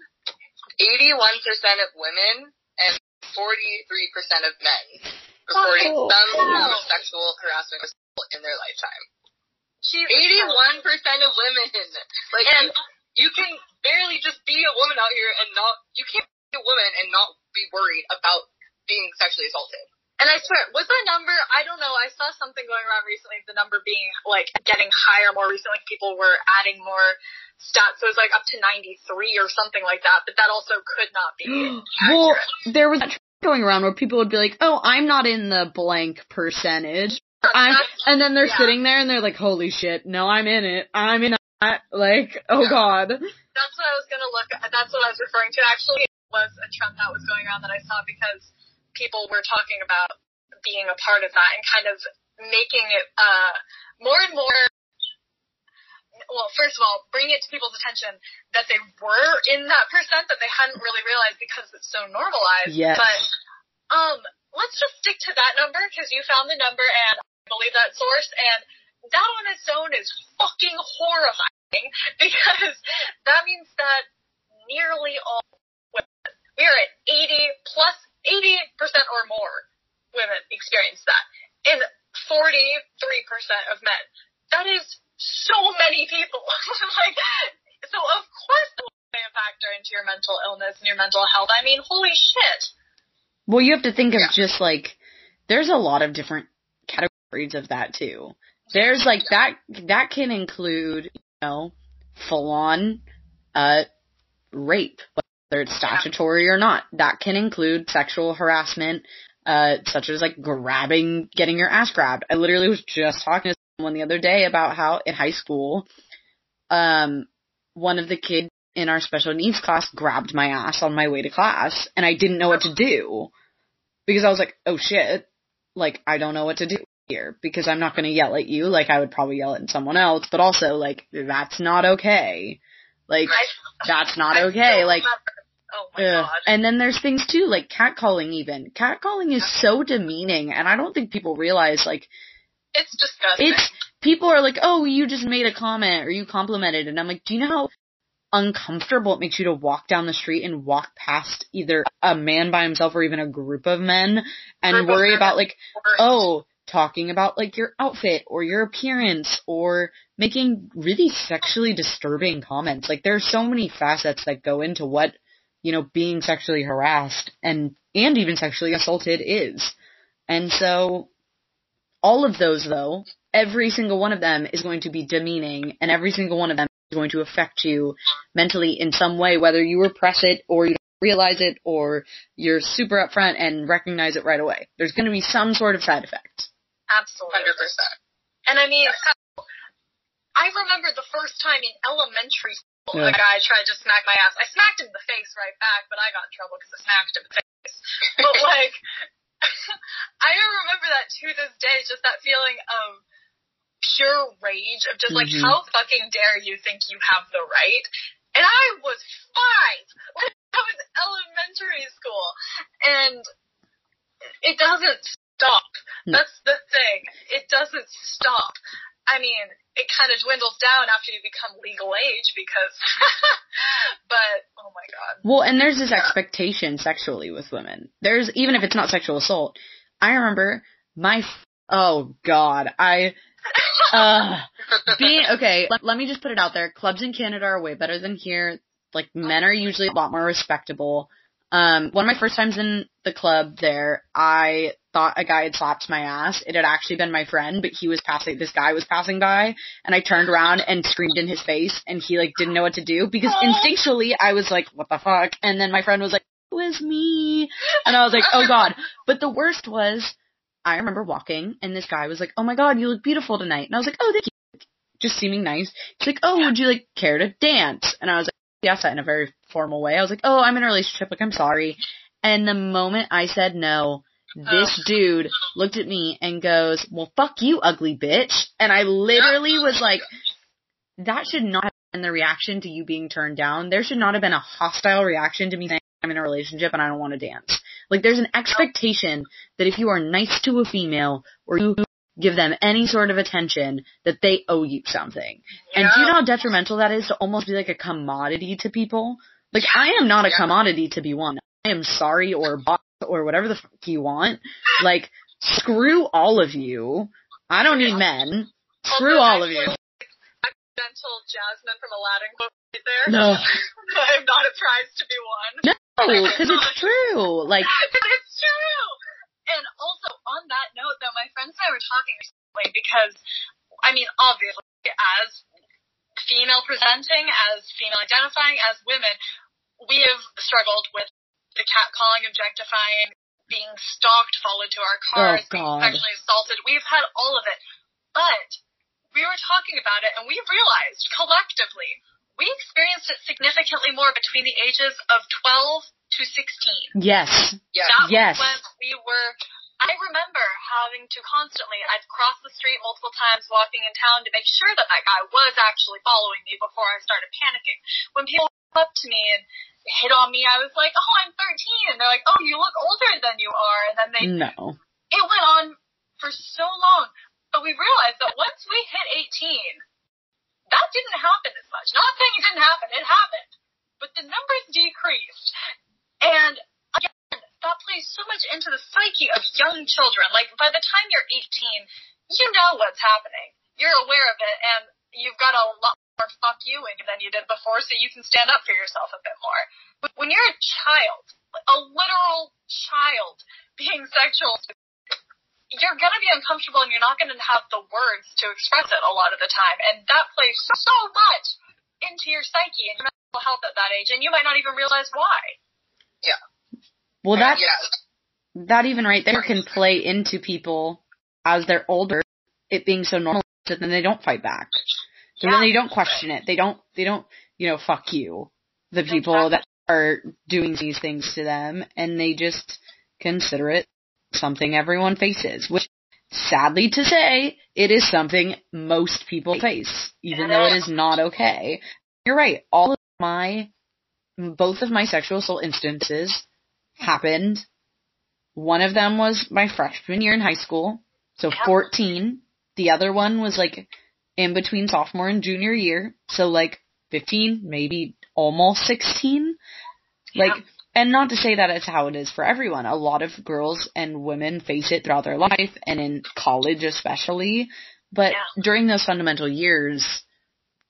[SPEAKER 3] 81% of women and 43% of men reporting
[SPEAKER 2] Oh.
[SPEAKER 3] some form of sexual harassment or assault in their lifetime.
[SPEAKER 4] Jesus
[SPEAKER 3] 81% of women. Like,
[SPEAKER 4] And-
[SPEAKER 3] you, you can barely just be a woman out here and not, you can't be a woman and not be worried about being sexually assaulted.
[SPEAKER 4] And I swear, was that number? I don't know. I saw something going around recently. The number being like getting higher more recently. People were adding more stats, so it was like up to 93 or something like that. But that also could not be
[SPEAKER 2] well, there was that trend going around where people would be like, "Oh, I'm not in the blank percentage," I'm, and then they're
[SPEAKER 4] yeah.
[SPEAKER 2] sitting there and they're like, "Holy shit, no, I'm in it. I'm in that." Like, oh god.
[SPEAKER 4] That's what I was gonna look. at. That's what I was referring to. Actually, was a trend that was going around that I saw because people were talking about being a part of that and kind of making it uh more and more. Well, first of all, bringing it to people's attention that they were in that percent that they hadn't really realized because it's so normalized.
[SPEAKER 2] Yes.
[SPEAKER 4] But um, let's just stick to that number because you found the number and I believe that source and that on its own is fucking horrifying because that means that nearly all women, we are at 80 plus 80% or more women experience that and 43% of men. That is so many people. like, so of course that will play a factor into your mental illness and your mental health. I mean, holy shit.
[SPEAKER 2] Well, you have to think of just like there's a lot of different categories of that too. There's like that that can include, you know, full on uh rape, whether it's statutory or not. That can include sexual harassment, uh such as like grabbing getting your ass grabbed. I literally was just talking to someone the other day about how in high school um one of the kids in our special needs class grabbed my ass on my way to class and I didn't know what to do because I was like, oh shit, like I don't know what to do here because I'm not going to yell at you like I would probably yell at someone else, but also like that's not okay. Like that's not okay. Like
[SPEAKER 4] oh my
[SPEAKER 2] Ugh.
[SPEAKER 4] god.
[SPEAKER 2] And then there's things too, like catcalling even. Catcalling is so demeaning and I don't think people realize like
[SPEAKER 4] It's disgusting.
[SPEAKER 2] it's people are like, "Oh, you just made a comment or you complimented." And I'm like, "Do you know how uncomfortable it makes you to walk down the street and walk past either a man by himself or even a group of men and
[SPEAKER 4] Group
[SPEAKER 2] worry
[SPEAKER 4] men.
[SPEAKER 2] about like, oh, talking about like your outfit or your appearance or making really sexually disturbing comments. Like there's so many facets that go into what, you know, being sexually harassed and and even sexually assaulted is. And so all of those though, every single one of them is going to be demeaning and every single one of them is going to affect you mentally in some way, whether you repress it or you don't realize it or you're super upfront and recognize it right away. There's going to be some sort of side effect.
[SPEAKER 4] Absolutely.
[SPEAKER 3] 100%.
[SPEAKER 4] And I mean, I remember the first time in elementary school,
[SPEAKER 2] Yeah.
[SPEAKER 4] a guy tried to smack my ass. I smacked him in the face right back, but I got in trouble because I smacked him in the face. But like, I remember that to this day, just that feeling of pure rage of just like,
[SPEAKER 2] Mhm.
[SPEAKER 4] how fucking dare you think you have the right? And I was five. Like, I was elementary school, and it doesn't stop. That's the thing. It doesn't stop. I mean, it kind of dwindles down after you become legal age because, but oh my god.
[SPEAKER 2] Well, and there's this expectation sexually with women. There's, even if it's not sexual assault, I remember my, f- oh god, I, uh, being, okay, let, let me just put it out there. Clubs in Canada are way better than here. Like, men are usually a lot more respectable. Um, one of my first times in the club there, I thought a guy had slapped my ass. It had actually been my friend, but he was passing, this guy was passing by and I turned around and screamed in his face and he like didn't know what to do because instinctually I was like, what the fuck? And then my friend was like, it was me. And I was like, oh god. But the worst was, I remember walking and this guy was like, oh my god, you look beautiful tonight. And I was like, oh thank you. Just seeming nice. He's like, oh, would you like care to dance? And I was like, yes, in a very formal way. I was like, oh, I'm in a relationship. Like, I'm sorry. And the moment I said no, this dude looked at me and goes, well, fuck you, ugly bitch. And I literally was like, that should not have been the reaction to you being turned down. There should not have been a hostile reaction to me saying I'm in a relationship and I don't want to dance. Like, there's an expectation that if you are nice to a female or you give them any sort of attention, that they owe you something. And do you know how detrimental that is to almost be like a commodity to people? Like, I am not a commodity to be one. I am sorry or bought or whatever the fuck you want. Like, screw all of you. I don't need men. Screw all of you.
[SPEAKER 4] Accidental Jasmine from Aladdin right there.
[SPEAKER 2] No.
[SPEAKER 4] I'm not a prize to be won.
[SPEAKER 2] No, because it's true. Like,
[SPEAKER 4] it's true. And also on that note, though, my friends and I were talking recently because, I mean, obviously, as female presenting, as female identifying, as women, we have struggled with the catcalling, objectifying, being stalked, followed to our oh, cars, being sexually assaulted. We've had all of it. But we were talking about it and we realized collectively we experienced it significantly more between the ages of 12 to 16.
[SPEAKER 2] yes.
[SPEAKER 3] Yeah.
[SPEAKER 4] That
[SPEAKER 2] Yes.
[SPEAKER 4] was when we were. I remember having to constantly. I'd cross the street multiple times walking in town to make sure that that guy was actually following me before I started panicking. When people came up to me and hit on me, I was like, "Oh, I'm 13," and they're like, "Oh, you look older than you are," and then they.
[SPEAKER 2] No.
[SPEAKER 4] It went on for so long, but we realized that once we hit 18, that didn't happen as much. Not saying it didn't happen, it happened, but the numbers decreased. And again, that plays so much into the psyche of young children. Like by the time you're 18, you know what's happening. You're aware of it, and you've got a lot more fuck you in than you did before, so you can stand up for yourself a bit more. But when you're a child, a literal child being sexual, you're gonna be uncomfortable, and you're not gonna have the words to express it a lot of the time, and that plays so much into your psyche and your mental health at that age, and you might not even realize why. Yeah.
[SPEAKER 2] Well, that
[SPEAKER 3] yeah.
[SPEAKER 2] that even right there can play into people as they're older, it being so normal that then they don't fight back. So then they don't question it. They don't. They don't. You know, fuck you. The people that are doing these things to them, and they just consider it something everyone faces, which. Sadly to say, it is something most people face, even though it is not okay. You're right. All of my, both of my sexual assault instances happened. One of them was my freshman year in high school, so
[SPEAKER 4] Yeah.
[SPEAKER 2] 14. The other one was like in between sophomore and junior year, so like 15, maybe almost 16. Like, and not to say that it's how it is for everyone. A lot of girls and women face it throughout their life and in college especially. But
[SPEAKER 4] Yeah.
[SPEAKER 2] during those fundamental years,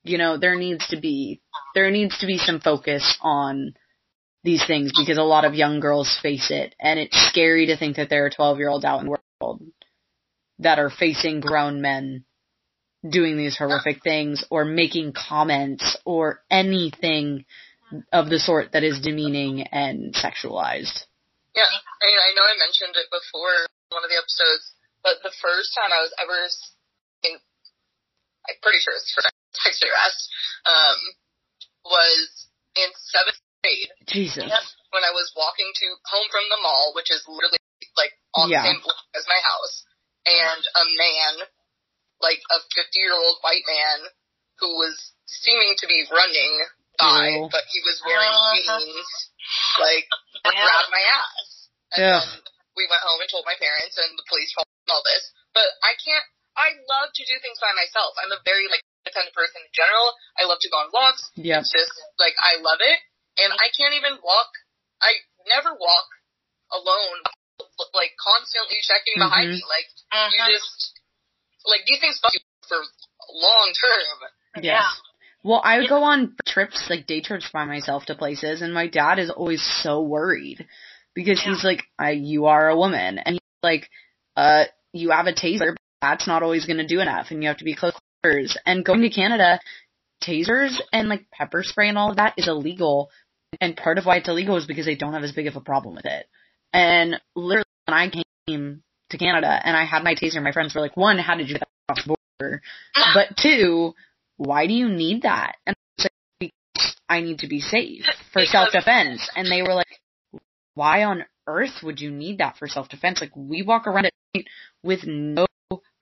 [SPEAKER 2] you know, there needs to be, there needs to be some focus on these things because a lot of young girls face it and it's scary to think that there are 12 year olds out in the world that are facing grown men doing these horrific things or making comments or anything of the sort that is demeaning and sexualized.
[SPEAKER 3] Yeah, I mean, I know I mentioned it before in one of the episodes, but the first time I was ever, in, I'm pretty sure it's for sexually harassed, um, was in seventh grade
[SPEAKER 2] Jesus.
[SPEAKER 3] when I was walking to home from the mall, which is literally like on
[SPEAKER 2] Yeah.
[SPEAKER 3] the same block as my house, and a man, like a 50 year old white man, who was seeming to be running by,
[SPEAKER 2] Ew.
[SPEAKER 3] but he was wearing
[SPEAKER 4] Uh-huh.
[SPEAKER 3] jeans, like
[SPEAKER 4] Yeah.
[SPEAKER 3] grabbed my ass. And
[SPEAKER 2] Yeah.
[SPEAKER 3] we went home and told my parents, and the police called all this. But I can't. I love to do things by myself. I'm a very like independent person in general. I love to go on walks.
[SPEAKER 2] Yep.
[SPEAKER 3] It's just like I love it, and I can't even walk. I never walk alone. Like constantly checking behind
[SPEAKER 2] Mhm.
[SPEAKER 3] me. Like
[SPEAKER 4] Mhm.
[SPEAKER 3] you just like these things fuck you for long term.
[SPEAKER 2] Yes.
[SPEAKER 4] Yeah.
[SPEAKER 2] Well, I would go on trips, like day trips by myself to places, and my dad is always so worried because he's like, I, "You are a woman," and he's like, uh, you have a taser, but that's not always going to do enough, and you have to be close quarters. And going to Canada, tasers and like pepper spray and all of that is illegal. And part of why it's illegal is because they don't have as big of a problem with it. And literally, when I came to Canada and I had my taser, my friends were like, one, how did you get that across the border? But two, why do you need that? And I was like, I need to be safe for self defense. And they were like, why on earth would you need that for self defense? Like we walk around at night with no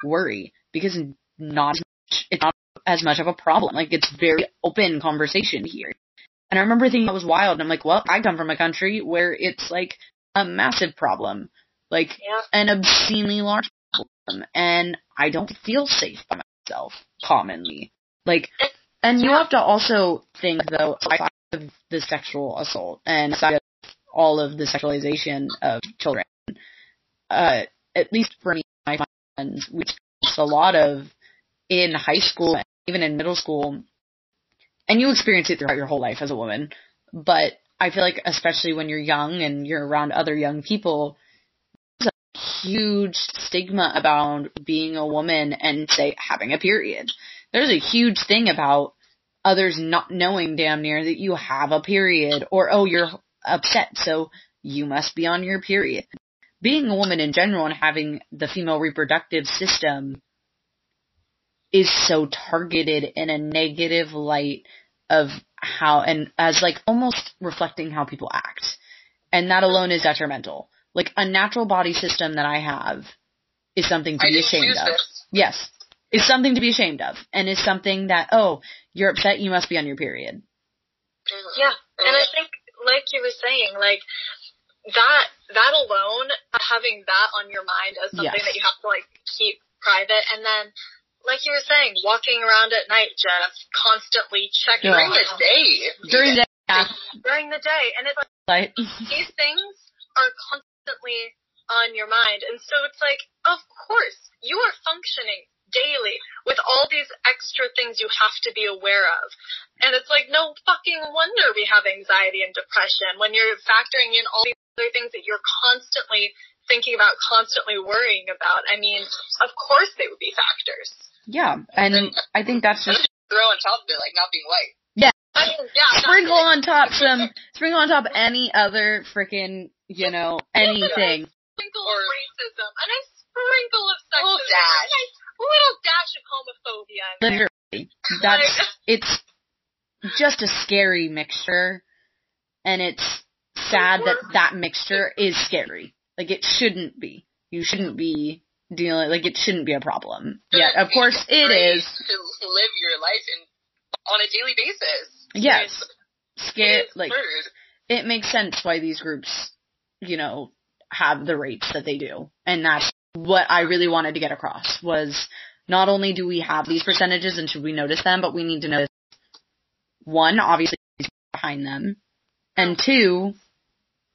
[SPEAKER 2] worry because not as much, it's not as much of a problem. Like it's very open conversation here. And I remember thinking that was wild. And I'm like, well, I come from a country where it's like a massive problem, like
[SPEAKER 4] Yeah.
[SPEAKER 2] an obscenely large problem, and I don't feel safe by myself commonly. Like, and you have to also think though, outside of the sexual assault and outside of all of the sexualization of children, uh, at least for me, my friends, we a lot of in high school, and even in middle school, and you experience it throughout your whole life as a woman, but I feel like especially when you're young and you're around other young people, huge stigma about being a woman and say having a period. There's a huge thing about others not knowing damn near that you have a period or oh you're upset so you must be on your period. Being a woman in general and having the female reproductive system is so targeted in a negative light of how and as like almost reflecting how people act. And that alone is detrimental. Like a natural body system that I have is something to
[SPEAKER 3] I
[SPEAKER 2] be ashamed of.
[SPEAKER 3] this.
[SPEAKER 2] Yes. Is something to be ashamed of. And is something that, oh, you're upset, you must be on your period.
[SPEAKER 4] Yeah, and I think, like you were saying, like that that alone, having that on your mind as something
[SPEAKER 2] Yes.
[SPEAKER 4] that you have to like keep private, and then, like you were saying, walking around at night, Jeff, constantly checking
[SPEAKER 2] Yeah.
[SPEAKER 3] During the day.
[SPEAKER 2] During the yeah,
[SPEAKER 3] Mm-hmm.
[SPEAKER 4] during the day, and it's like
[SPEAKER 2] like,
[SPEAKER 4] these things are constantly on your mind, and so it's like, of course, you are functioning daily with all these extra things you have to be aware of. And it's like, no fucking wonder we have anxiety and depression when you're factoring in all these other things that you're constantly thinking about, constantly worrying about. I mean, of course they would be factors.
[SPEAKER 2] yeah. And I think that's just
[SPEAKER 3] throw on top of it, like not being white.
[SPEAKER 4] I mean, yeah,
[SPEAKER 2] sprinkle on top some, sprinkle on top any other freaking, you know, anything.
[SPEAKER 4] sprinkle of racism and a sprinkle of sexism.
[SPEAKER 3] Little dash.
[SPEAKER 4] A little dash of homophobia.
[SPEAKER 2] Literally. That's, it's just a scary mixture. And it's sad that that mixture is scary. Like it shouldn't be. You shouldn't be dealing, like it shouldn't be a problem. Yeah, of course it is.
[SPEAKER 3] To live your life in on a daily basis.
[SPEAKER 2] Yes.
[SPEAKER 3] It
[SPEAKER 2] like, it makes sense why these groups, you know, have the rates that they do. And that's what I really wanted to get across was not only do we have these percentages and should we notice them, but we need to notice one, obviously behind them, and two,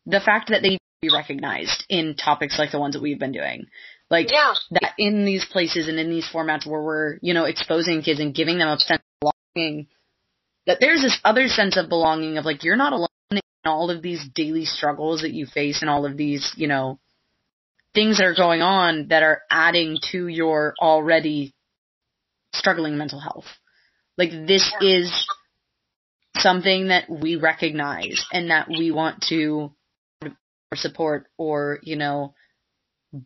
[SPEAKER 2] the fact that they be recognized in topics like the ones that we've been doing. Like
[SPEAKER 4] Yeah.
[SPEAKER 2] that in these places and in these formats where we're, you know, exposing kids and giving them a sense of belonging, that there's this other sense of belonging of like, you're not alone in all of these daily struggles that you face and all of these, you know, things that are going on that are adding to your already struggling mental health. Like this is something that we recognize and that we want to support or, you know,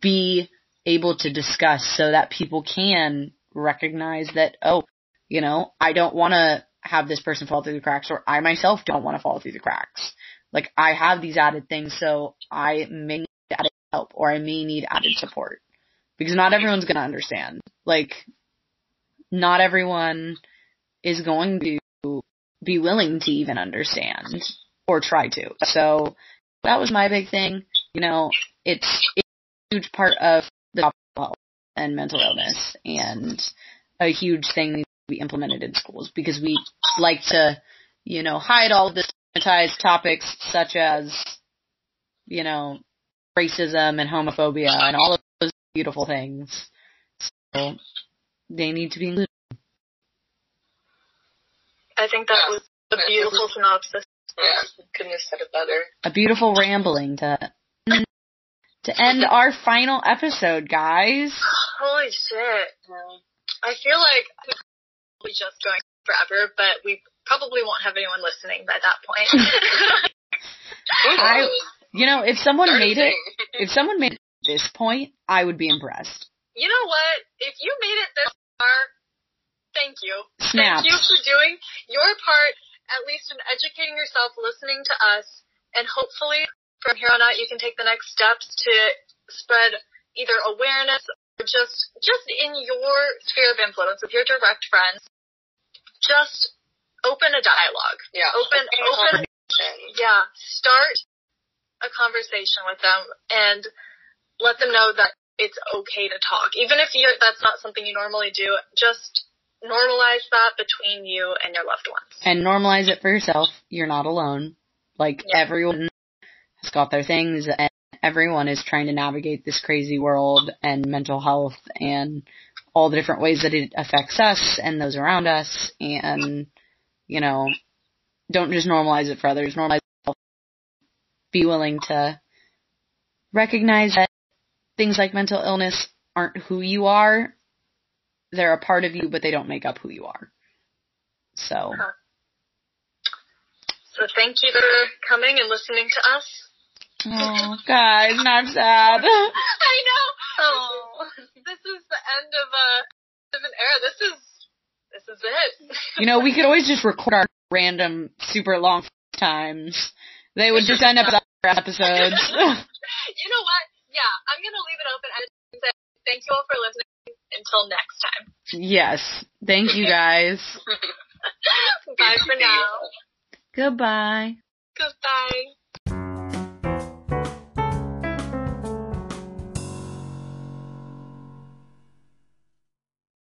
[SPEAKER 2] be able to discuss so that people can recognize that, oh, you know, I don't want to have this person fall through the cracks or I myself don't want to fall through the cracks. Like I have these added things so I may need added help or I may need added support because not everyone's going to understand. Like not everyone is going to be willing to even understand or try to. So that was my big thing. You know, it's, it's a huge part of the topic health and mental illness and a huge thing be implemented in schools because we like to, you know, hide all of the stigmatized topics such as, you know, racism and homophobia and all of those beautiful things. So they need to be included.
[SPEAKER 4] I think that was a beautiful synopsis.
[SPEAKER 3] Yeah, couldn't have said it better.
[SPEAKER 2] A beautiful rambling to to end our final episode, guys.
[SPEAKER 4] Holy shit. I feel like we're just going forever, but we probably won't have anyone listening by that point.
[SPEAKER 2] I, you know, if someone made it, if someone made it this point, I would be impressed.
[SPEAKER 4] you know what? If you made it this far, thank you.
[SPEAKER 2] Snaps.
[SPEAKER 4] Thank you for doing your part, at least in educating yourself, listening to us, and hopefully from here on out you can take the next steps to spread either awareness or just just in your sphere of influence with your direct friends. Just open a dialogue.
[SPEAKER 3] Yeah.
[SPEAKER 4] Open open yeah, start a conversation with them and let them know that it's okay to talk. Even if you're, that's not something you normally do, just normalize that between you and your loved ones.
[SPEAKER 2] And normalize it for yourself. You're not alone. Like
[SPEAKER 4] Yeah.
[SPEAKER 2] everyone has got their things and everyone is trying to navigate this crazy world and mental health and all the different ways that it affects us and those around us and, you know, don't just normalize it for others, normalize it. Be willing to recognize that things like mental illness aren't who you are. They're a part of you, but they don't make up who you are. So,
[SPEAKER 4] So thank you for coming and listening to us.
[SPEAKER 2] oh, guys, not sad.
[SPEAKER 4] I know. Oh, this is the end of a of an era. This is this is it.
[SPEAKER 2] You know, we could always just record our random, super long times. They would just end up as other episodes.
[SPEAKER 4] you know what? Yeah, I'm gonna leave it open and say thank you all for listening. Until next time.
[SPEAKER 2] yes. Thank you guys.
[SPEAKER 4] Bye for now.
[SPEAKER 2] Goodbye.
[SPEAKER 4] Goodbye.